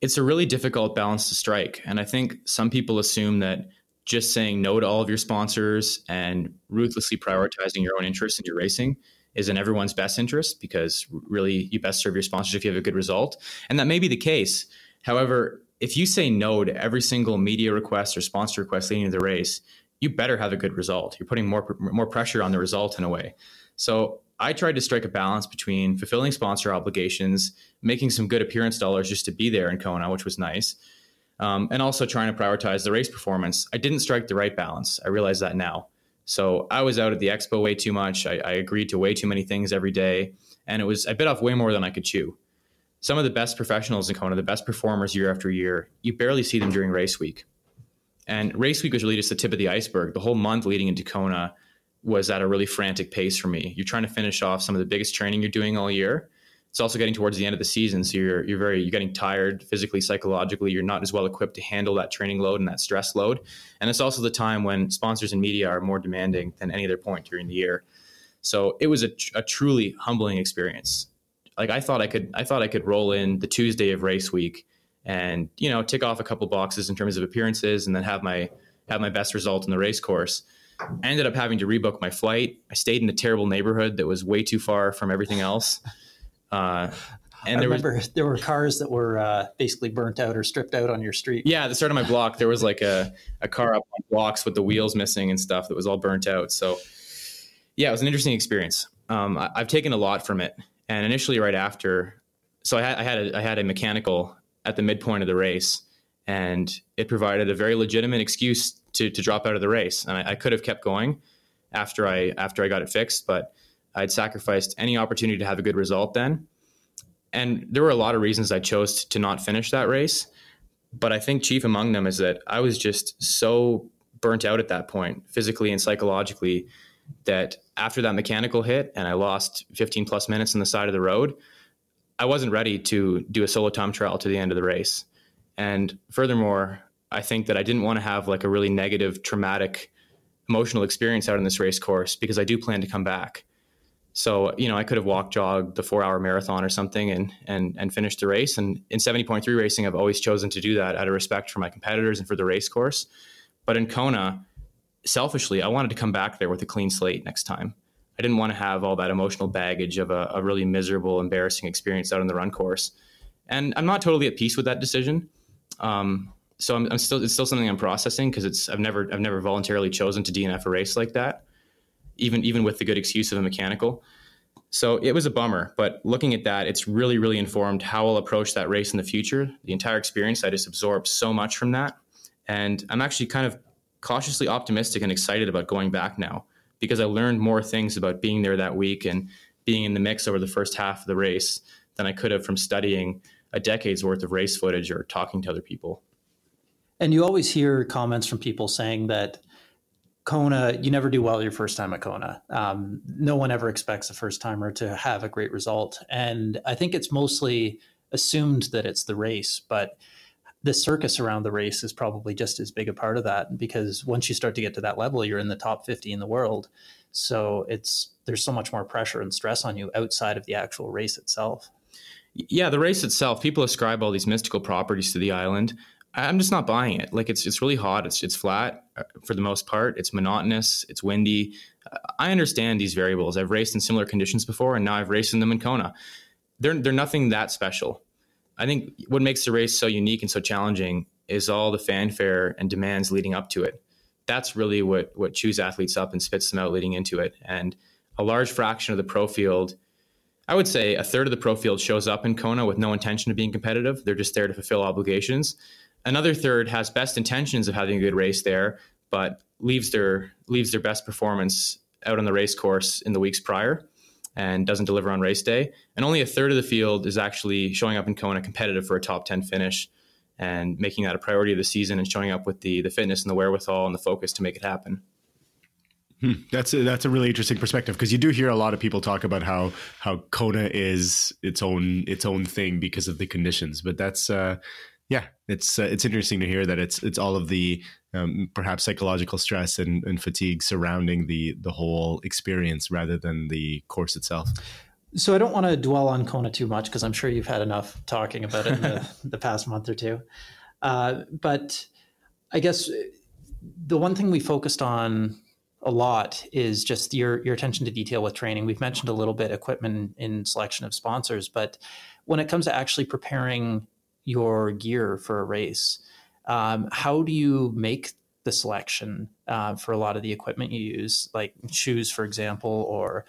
It's a really difficult balance to strike. And I think some people assume that just saying no to all of your sponsors and ruthlessly prioritizing your own interests in your racing is in everyone's best interest because really you best serve your sponsors if you have a good result. And that may be the case. However, if you say no to every single media request or sponsor request leading to the race, you better have a good result. You're putting more more pressure on the result in a way. So I tried to strike a balance between fulfilling sponsor obligations, making some good appearance dollars just to be there in Kona, which was nice, um, and also trying to prioritize the race performance. I didn't strike the right balance. I realize that now. So I was out at the expo way too much. I, I, agreed to way too many things every day, and it was I bit off way more than I could chew. Some of the best professionals in Kona, the best performers year after year, you barely see them during race week. And race week was really just the tip of the iceberg. The whole month leading into Kona was at a really frantic pace for me. You're trying to finish off some of the biggest training you're doing all year, it's also getting towards the end of the season, so you're you're very you're getting tired physically, psychologically. You're not as well equipped to handle that training load and that stress load. And it's also the time when sponsors and media are more demanding than any other point during the year. So it was a, a truly humbling experience. Like I thought I could I thought I could roll in the Tuesday of race week and you know tick off a couple boxes in terms of appearances and then have my have my best result in the race course. I ended up having to rebook my flight. I stayed in a terrible neighborhood that was way too far from everything else. Uh, and I there remember was, there were cars that were uh, basically burnt out or stripped out on your street. Yeah, at the start of my block, there was like a, a car up on blocks with the wheels missing and stuff that was all burnt out. So, yeah, it was an interesting experience. Um, I, have taken a lot from it. And initially, right after, so I had I had a, I had a mechanical at the midpoint of the race, and it provided a very legitimate excuse to to drop out of the race. And I, I could have kept going after I after I got it fixed, but I'd sacrificed any opportunity to have a good result then. And there were a lot of reasons I chose to not finish that race. But I think chief among them is that I was just so burnt out at that point, physically and psychologically, that after that mechanical hit and I lost 15 plus minutes on the side of the road, I wasn't ready to do a solo time trial to the end of the race. And furthermore, I think that I didn't want to have like a really negative, traumatic, emotional experience out in this race course because I do plan to come back. So, you know, I could have walked, jogged the four hour marathon or something and, and, and finished the race. And in 70.3 racing, I've always chosen to do that out of respect for my competitors and for the race course. But in Kona, selfishly, I wanted to come back there with a clean slate next time. I didn't want to have all that emotional baggage of a, a really miserable, embarrassing experience out on the run course. And I'm not totally at peace with that decision. Um, so I'm, I'm, still it's still something I'm processing because it's I've never I've never voluntarily chosen to DNF a race like that even even with the good excuse of a mechanical. So it was a bummer, but looking at that, it's really, really informed how I'll approach that race in the future. The entire experience, I just absorbed so much from that. And I'm actually kind of cautiously optimistic and excited about going back now because I learned more things about being there that week and being in the mix over the first half of the race than I could have from studying a decade's worth of race footage or talking to other people. And you always hear comments from people saying that Kona, you never do well your first time at Kona. Um, no one ever expects a first timer to have a great result. And I think it's mostly assumed that it's the race, but the circus around the race is probably just as big a part of that because once you start to get to that level, you're in the top 50 in the world. So it's there's so much more pressure and stress on you outside of the actual race itself. Yeah, the race itself, people ascribe all these mystical properties to the island. I'm just not buying it. Like it's it's really hot. It's it's flat uh, for the most part. It's monotonous. It's windy. I understand these variables. I've raced in similar conditions before, and now I've raced in them in Kona. They're they're nothing that special. I think what makes the race so unique and so challenging is all the fanfare and demands leading up to it. That's really what what chews athletes up and spits them out leading into it. And a large fraction of the pro field, I would say a third of the pro field shows up in Kona with no intention of being competitive. They're just there to fulfill obligations another third has best intentions of having a good race there, but leaves their leaves their best performance out on the race course in the weeks prior and doesn't deliver on race day. And only a third of the field is actually showing up in Kona competitive for a top 10 finish and making that a priority of the season and showing up with the the fitness and the wherewithal and the focus to make it happen. Hmm. That's a, that's a really interesting perspective because you do hear a lot of people talk about how how Kona is its own its own thing because of the conditions, but that's uh, yeah, it's uh, it's interesting to hear that it's it's all of the um, perhaps psychological stress and, and fatigue surrounding the the whole experience rather than the course itself. So I don't want to dwell on Kona too much because I'm sure you've had enough talking about it in the, the past month or two. Uh, but I guess the one thing we focused on a lot is just your your attention to detail with training. We've mentioned a little bit equipment in selection of sponsors, but when it comes to actually preparing your gear for a race. Um, how do you make the selection uh, for a lot of the equipment you use, like shoes, for example, or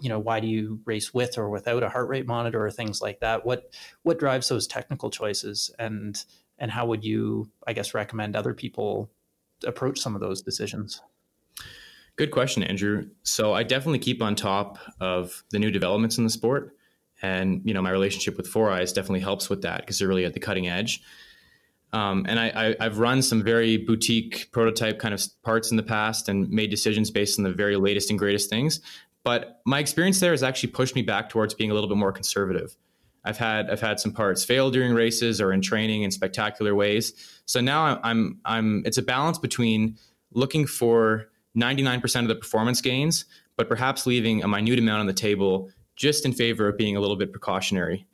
you know why do you race with or without a heart rate monitor or things like that? What what drives those technical choices, and and how would you, I guess, recommend other people approach some of those decisions? Good question, Andrew. So I definitely keep on top of the new developments in the sport and you know my relationship with 4iiii definitely helps with that because they're really at the cutting edge. Um, and I, have run some very boutique prototype kind of parts in the past and made decisions based on the very latest and greatest things. But my experience there has actually pushed me back towards being a little bit more conservative. I've had I've had some parts fail during races or in training in spectacular ways. So now I'm I'm it's a balance between looking for 99% of the performance gains, but perhaps leaving a minute amount on the table just in favor of being a little bit precautionary.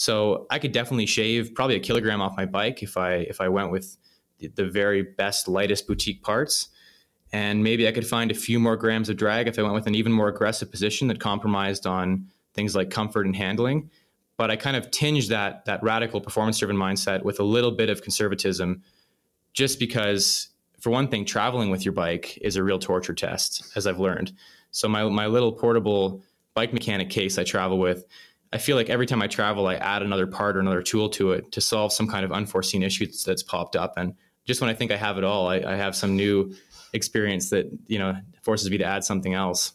So I could definitely shave probably a kilogram off my bike if I if I went with the, the very best lightest boutique parts. And maybe I could find a few more grams of drag if I went with an even more aggressive position that compromised on things like comfort and handling. But I kind of tinge that that radical performance driven mindset with a little bit of conservatism, just because for one thing, traveling with your bike is a real torture test, as I've learned. So my my little portable bike mechanic case I travel with, I feel like every time I travel, I add another part or another tool to it to solve some kind of unforeseen issue that's, that's popped up. And just when I think I have it all, I, I have some new experience that you know forces me to add something else.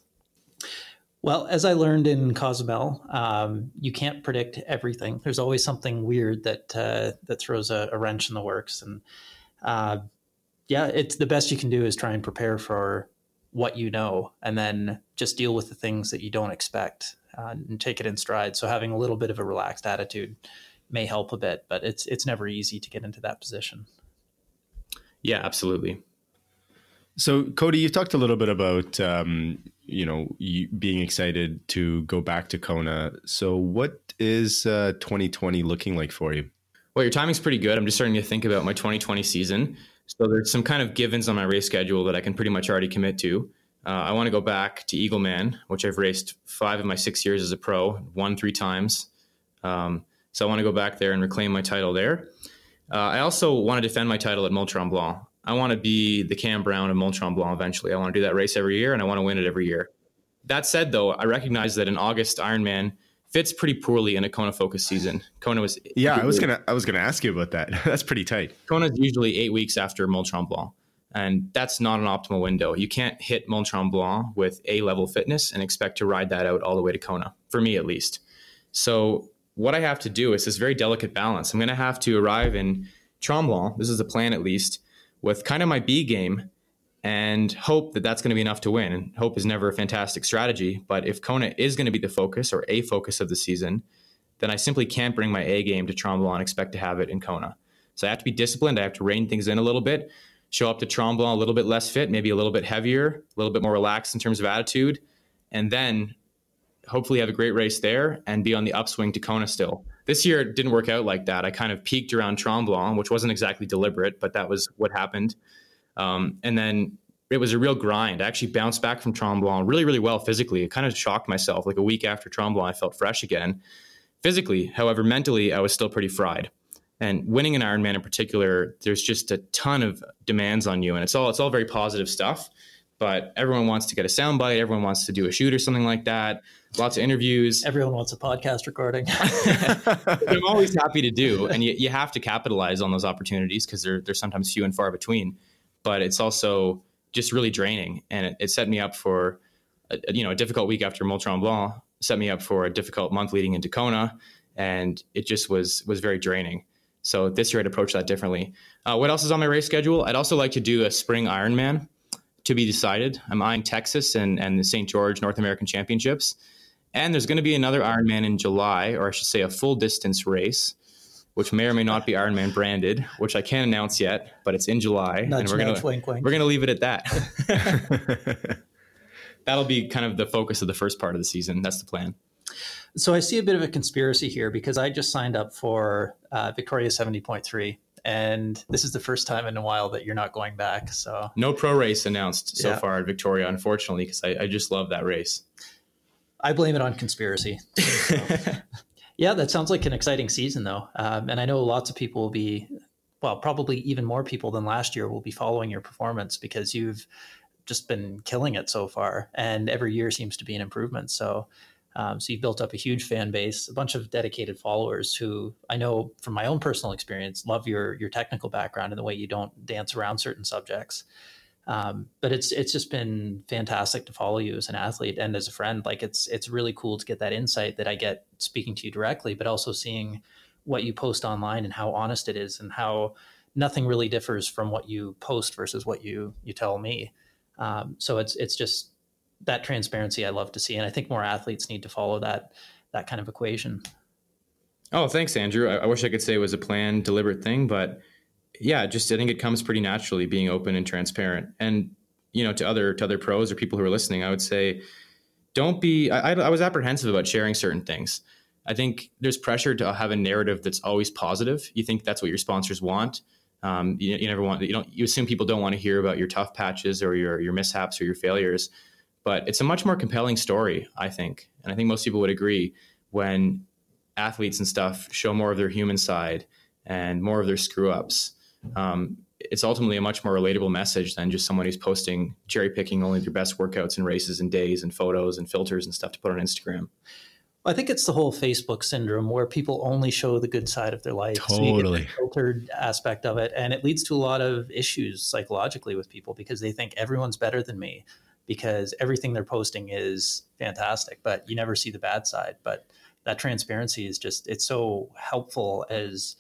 Well, as I learned in Cozumel, um, you can't predict everything. There's always something weird that uh, that throws a, a, wrench in the works, and uh, yeah, it's the best you can do is try and prepare for what you know and then just deal with the things that you don't expect uh, and take it in stride. So having a little bit of a relaxed attitude may help a bit but it's it's never easy to get into that position. Yeah absolutely. So cody you talked a little bit about um, you know you being excited to go back to kona. So what is uh, 2020 looking like for you? Well your timing's pretty good. I'm just starting to think about my 2020 season. So there's some kind of givens on my race schedule that I can pretty much already commit to. Uh, I want to go back to Eagleman, which I've raced five of my six years as a pro, won three times. Um, so I want to go back there and reclaim my title there. Uh, I also want to defend my title at Mont Tremblant. I want to be the Cam Brown of Mont Tremblant eventually. I want to do that race every year and I want to win it every year. That said, though, I recognize that in August Ironman fits pretty poorly in a Kona focus season. Kona was yeah. I was gonna I was gonna ask you about that. that's pretty tight. Kona is usually eight weeks after Mont Tremblant, and that's not an optimal window. You can't hit Mont Tremblant with a level fitness and expect to ride that out all the way to Kona. For me, at least. So what I have to do is this very delicate balance. I'm going to have to arrive in Tremblant. This is the plan, at least, with kind of my B game and hope that that's going to be enough to win. And hope is never a fantastic strategy, but if Kona is going to be the focus or a focus of the season, then I simply can't bring my A game to Tremblant and expect to have it in Kona. So I have to be disciplined. I have to rein things in a little bit, show up to Tremblant a little bit less fit, maybe a little bit heavier, a little bit more relaxed in terms of attitude, and then hopefully have a great race there and be on the upswing to Kona still. This year it didn't work out like that. I kind of peaked around Tremblant, which wasn't exactly deliberate, but that was what happened. Um, and then it was a real grind. I actually bounced back from Tremblant really, really well physically. It kind of shocked myself. Like a week after Tremblant, I felt fresh again. Physically, however, mentally, I was still pretty fried. And winning an Ironman in particular, there's just a ton of demands on you, and it's all it's all very positive stuff. but everyone wants to get a soundbite. Everyone wants to do a shoot or something like that. Lots of interviews. Everyone wants a podcast recording. I'm always happy to do, and you, you have to capitalize on those opportunities because they're they're sometimes few and far between. But it's also just really draining, and it, it set me up for a, you know a difficult week after Mont Tremblant. Set me up for a difficult month leading into Kona, and it just was was very draining. So this year I'd approach that differently. Uh, what else is on my race schedule? I'd also like to do a spring Ironman to be decided. I'm eyeing Texas and, and the St. George North American Championships. And there's going to be another Ironman in July, or I should say a full distance race, which may or may not be Ironman branded, which I can't announce yet, but it's in July. Nudge, and we're wink, wink. We're going to leave it at that. That'll be kind of the focus of the first part of the season. That's the plan. So I see a bit of a conspiracy here because I just signed up for uh, Victoria 70.3 and this is the first time in a while that you're not going back. So no pro race announced so Yeah. far at Victoria, unfortunately, because I, I just love that race. I blame it on conspiracy. yeah, that sounds like an exciting season, though. Um, and I know lots of people will be, well, probably even more people than last year will be following your performance because you've just been killing it so far. And every year seems to be an improvement. So, um, so you've built up a huge fan base, a bunch of dedicated followers who I know from my own personal experience love your your technical background and the way you don't dance around certain subjects. Um, but it's it's just been fantastic to follow you as an athlete and as a friend. Like it's it's really cool to get that insight that I get speaking to you directly, but also seeing what you post online and how honest it is and how nothing really differs from what you post versus what you you tell me. Um, so it's it's just that transparency I love to see, and I think more athletes need to follow that that kind of equation. Oh, thanks, Andrew. I, I wish I could say it was a planned, deliberate thing, but yeah, just I think it comes pretty naturally being open and transparent. And you know, to other to other pros or people who are listening, I would say, don't be. I, I was apprehensive about sharing certain things. I think there's pressure to have a narrative that's always positive. You think that's what your sponsors want. Um, you, you never want you don't you assume people don't want to hear about your tough patches or your your mishaps or your failures, but it's a much more compelling story, I think, and I think most people would agree when athletes and stuff show more of their human side and more of their screw ups. Um, it's ultimately a much more relatable message than just someone who's posting cherry picking only their best workouts and races and days and photos and filters and stuff to put on Instagram. I think it's the whole Facebook syndrome where people only show the good side of their life. So Totally. the filtered aspect of it. And it leads to a lot of issues psychologically with people because they think everyone's better than me because everything they're posting is fantastic, but you never see the bad side. But that transparency is just, it's so helpful as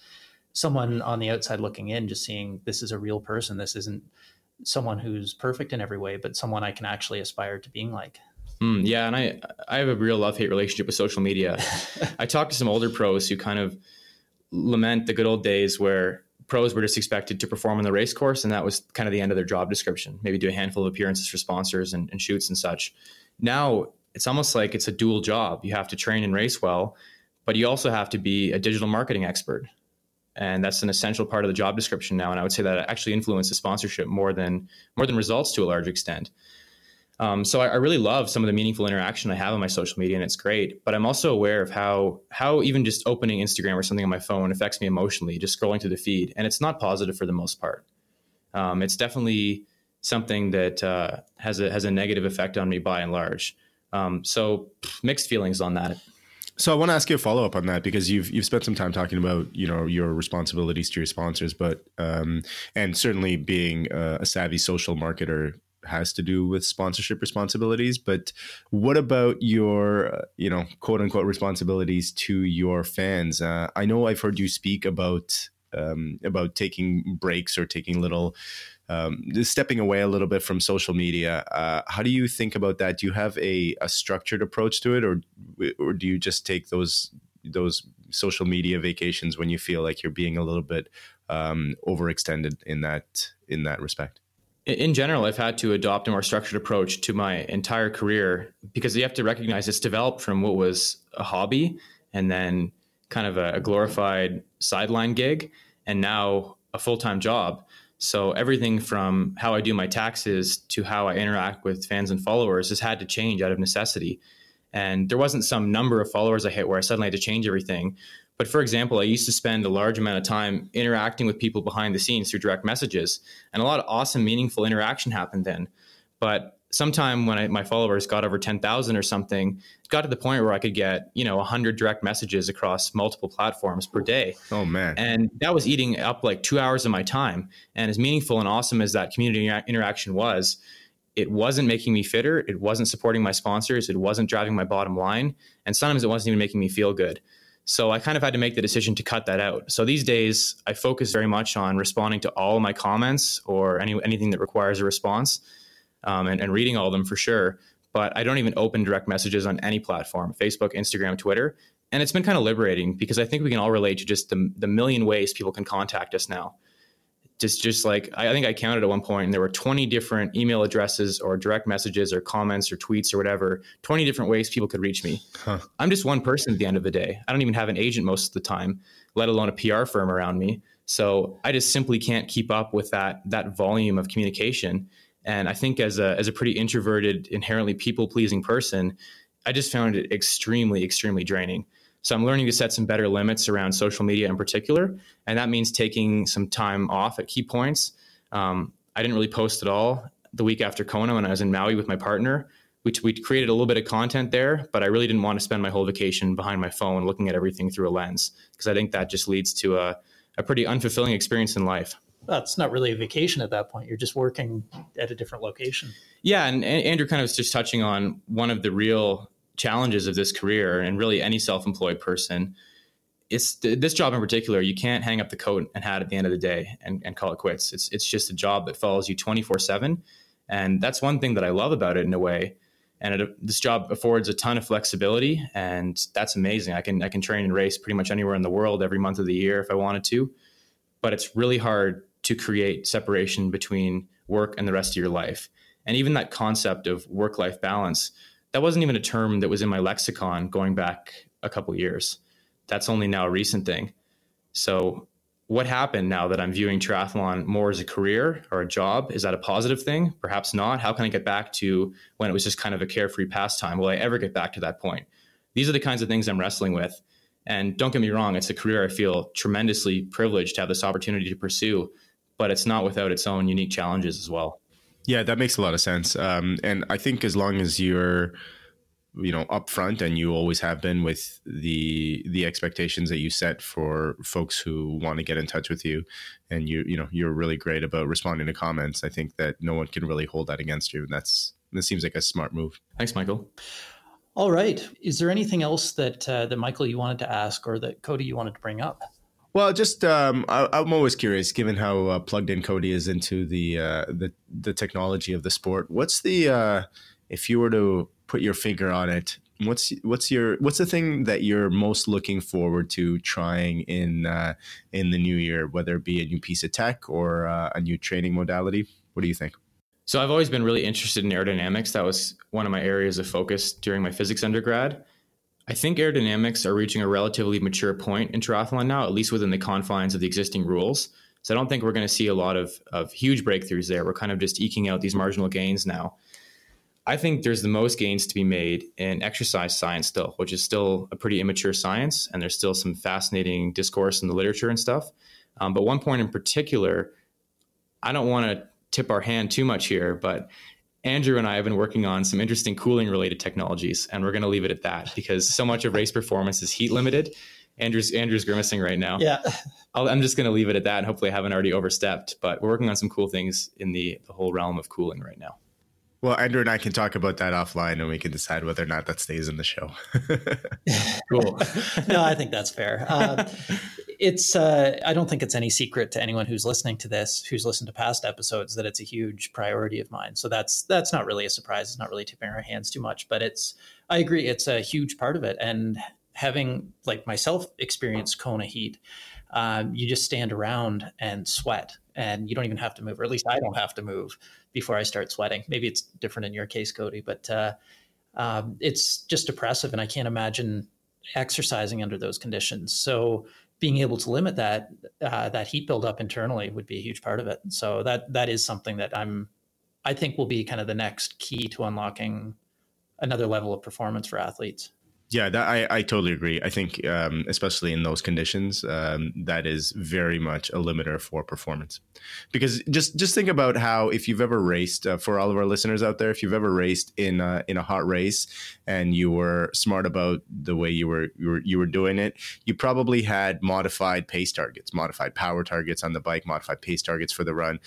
someone on the outside looking in, just seeing this is a real person. This isn't someone who's perfect in every way, but someone I can actually aspire to being like. Mm, yeah, and I I have a real love hate relationship with social media. I talked to some older pros who kind of lament the good old days where pros were just expected to perform on the race course, and that was kind of the end of their job description. Maybe do a handful of appearances for sponsors and, and shoots and such. Now it's almost like it's a dual job. You have to train and race well, but you also have to be a digital marketing expert. And that's an essential part of the job description now. And I would say that actually influences sponsorship more than more than results to a large extent. Um, so I, I really love some of the meaningful interaction I have on my social media, and it's great. But I'm also aware of how how even just opening Instagram or something on my phone affects me emotionally, just scrolling through the feed, and it's not positive for the most part. Um, it's definitely something that uh, has a has a negative effect on me by and large. Um, so pff, mixed feelings on that. So I want to ask you a follow up on that because you've you've spent some time talking about you know your responsibilities to your sponsors, but um, and certainly being uh, a savvy social marketer has to do with sponsorship responsibilities. But what about your uh, you know quote unquote responsibilities to your fans? Uh, I know I've heard you speak about um, about taking breaks or taking little um, stepping away a little bit from social media. Uh, how do you think about that? Do you have a, a structured approach to it, or or do you just take those those social media vacations when you feel like you're being a little bit um, overextended in that in that respect? In- general, I've had to adopt a more structured approach to my entire career because you have to recognize it's developed from what was a hobby and then kind of a, a glorified sideline gig and now a full time job. So everything from how I do my taxes to how I interact with fans and followers has had to change out of necessity. And there wasn't some number of followers I hit where I suddenly had to change everything. But for example, I used to spend a large amount of time interacting with people behind the scenes through direct messages, and a lot of awesome, meaningful interaction happened then. But sometime when I, my followers got over 10,000 or something, it got to the point where I could get, you know, 100 direct messages across multiple platforms per day. Oh, man. And that was eating up like two hours of my time. And as meaningful and awesome as that community interaction was, it wasn't making me fitter. It wasn't supporting my sponsors. It wasn't driving my bottom line. And sometimes it wasn't even making me feel good. So I kind of had to make the decision to cut that out. So these days, I focus very much on responding to all my comments or any, anything that requires a response um, and, and reading all of them for sure. But I don't even open direct messages on any platform Facebook, Instagram, Twitter. And it's been kind of liberating because I think we can all relate to just the, the million ways people can contact us now. Just, just like I think I counted at one point, and there were 20 different email addresses, or direct messages, or comments, or tweets, or whatever. 20 different ways people could reach me. Huh. I'm just one person at the end of the day. I don't even have an agent most of the time, let alone a PR firm around me. So I just simply can't keep up with that that volume of communication. And I think as a as a pretty introverted, inherently people pleasing person, I just found it extremely, extremely draining. So I'm learning to set some better limits around social media in particular, and that means taking some time off at key points. Um, I didn't really post at all the week after Kona when I was in Maui with my partner. We, we created a little bit of content there, but I really didn't want to spend my whole vacation behind my phone looking at everything through a lens because I think that just leads to a, a pretty unfulfilling experience in life that's not really a vacation at that point. You're just working at a different location. Yeah, and, Andrew kind of was just touching on one of the real challenges of this career, and really any self-employed person. It's this job in particular. You can't hang up the coat and hat at the end of the day and, and call it quits. It's it's just a job that follows you 24 seven, and that's one thing that I love about it in a way. And it, this job affords a ton of flexibility, and that's amazing. I can I can train and race pretty much anywhere in the world every month of the year if I wanted to, but it's really hard to create separation between work and the rest of your life. And even that concept of work life balance, that wasn't even a term that was in my lexicon going back a couple years. That's only now a recent thing. So, what happened now that I'm viewing triathlon more as a career or a job? Is that a positive thing? Perhaps not. How can I get back to when it was just kind of a carefree pastime? Will I ever get back to that point? These are the kinds of things I'm wrestling with. And don't get me wrong, it's a career I feel tremendously privileged to have this opportunity to pursue but it's not without its own unique challenges as well. Yeah, that makes a lot of sense. Um, and I think as long as you're, you know, upfront and you always have been with the the expectations that you set for folks who want to get in touch with you, and you you know you're really great about responding to comments. I think that no one can really hold that against you, and that's that seems like a smart move. Thanks, Michael. All right. Is there anything else that uh, that Michael you wanted to ask, or that Cody you wanted to bring up? Well, just um, I, am always curious, given how uh, plugged in Cody is into the uh, the the technology of the sport. What's the uh, if you were to put your finger on it? What's what's your what's the thing that you're most looking forward to trying in uh, in the new year, whether it be a new piece of tech or uh, a new training modality? What do you think? So I've always been really interested in aerodynamics. That was one of my areas of focus during my physics undergrad. I think aerodynamics are reaching a relatively mature point in triathlon now, at least within the confines of the existing rules. So I don't think we're going to see a lot of, of huge breakthroughs there. We're kind of just eking out these marginal gains now. I think there's the most gains to be made in exercise science still, which is still a pretty immature science, and there's still some fascinating discourse in the literature and stuff. Um, but one point in particular, I don't want to tip our hand too much here, but Andrew and I have been working on some interesting cooling related technologies, and we're going to leave it at that because so much of race performance is heat limited. Andrew's Andrew's grimacing right now. Yeah, i am just going to leave it at that, and hopefully I haven't already overstepped. But we're working on some cool things in the the whole realm of cooling right now. Well, Andrew and I can talk about that offline, and we can decide whether or not that stays in the show. cool. no, I think that's fair. Uh, it's uh, I don't think it's any secret to anyone who's listening to this, who's listened to past episodes, that it's a huge priority of mine. So that's that's not really a surprise. It's not really tipping our hands too much, but it's I agree, it's a huge part of it. And having like myself experienced Kona heat, um, you just stand around and sweat, and you don't even have to move, or at least I don't have to move before I start sweating. Maybe it's different in your case, Cody, but uh, um, it's just depressive, and I can't imagine exercising under those conditions. So being able to limit that uh, that heat buildup internally would be a huge part of it. So that that is something that I'm I think will be kind of the next key to unlocking another level of performance for athletes. Yeah, that, I, I totally agree. I think, um, especially in those conditions, um, that is very much a limiter for performance. Because just just think about how if you've ever raced, uh, for all of our listeners out there, if you've ever raced in a, in a hot race and you were smart about the way you were you were you were doing it, you probably had modified pace targets, modified power targets on the bike, modified pace targets for the run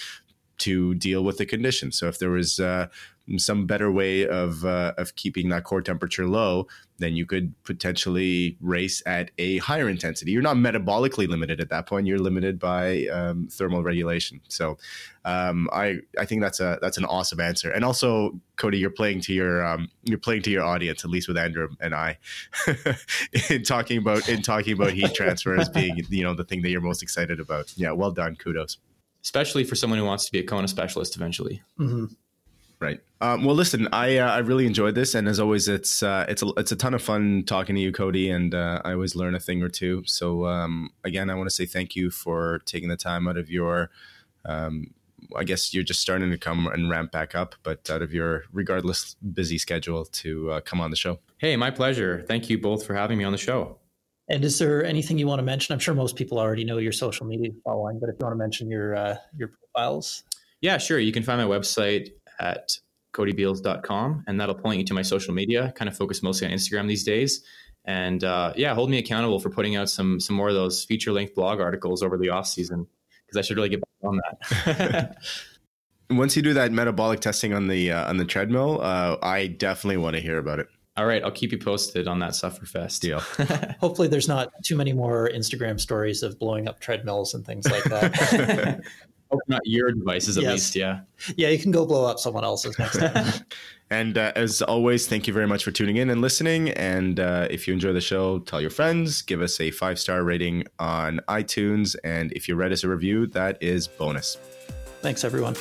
to deal with the conditions. So if there was uh, some better way of uh, of keeping that core temperature low, then you could potentially race at a higher intensity. You're not metabolically limited at that point. You're limited by um, thermal regulation. So um, I I think that's a that's an awesome answer. And also, Cody, you're playing to your um, you're playing to your audience, at least with Andrew and I, in talking about in talking about heat transfer as being you know the thing that you're most excited about. Yeah, well done. Kudos. Especially for someone who wants to be a Kona specialist eventually. Mm-hmm. Right. Um, well, listen, I uh, I really enjoyed this, and as always, it's uh, it's a it's a ton of fun talking to you, Cody, and uh, I always learn a thing or two. So um, again, I want to say thank you for taking the time out of your. Um, I guess you're just starting to come and ramp back up, but out of your regardless busy schedule to uh, come on the show. Hey, my pleasure. Thank you both for having me on the show. And is there anything you want to mention? I'm sure most people already know your social media following, but if you want to mention your uh, your profiles. Yeah, sure. You can find my website at codybeals.com and that'll point you to my social media kind of focus mostly on instagram these days and uh, yeah hold me accountable for putting out some some more of those feature length blog articles over the off season because i should really get back on that once you do that metabolic testing on the uh, on the treadmill uh, i definitely want to hear about it all right, I'll keep you posted on that Sufferfest. Deal. Hopefully, there's not too many more Instagram stories of blowing up treadmills and things like that. Hope not your devices, at yes. least. Yeah. Yeah, you can go blow up someone else's next time. and uh, as always, thank you very much for tuning in and listening. And uh, if you enjoy the show, tell your friends, give us a five star rating on iTunes. And if you read us a review, that is bonus. Thanks, everyone.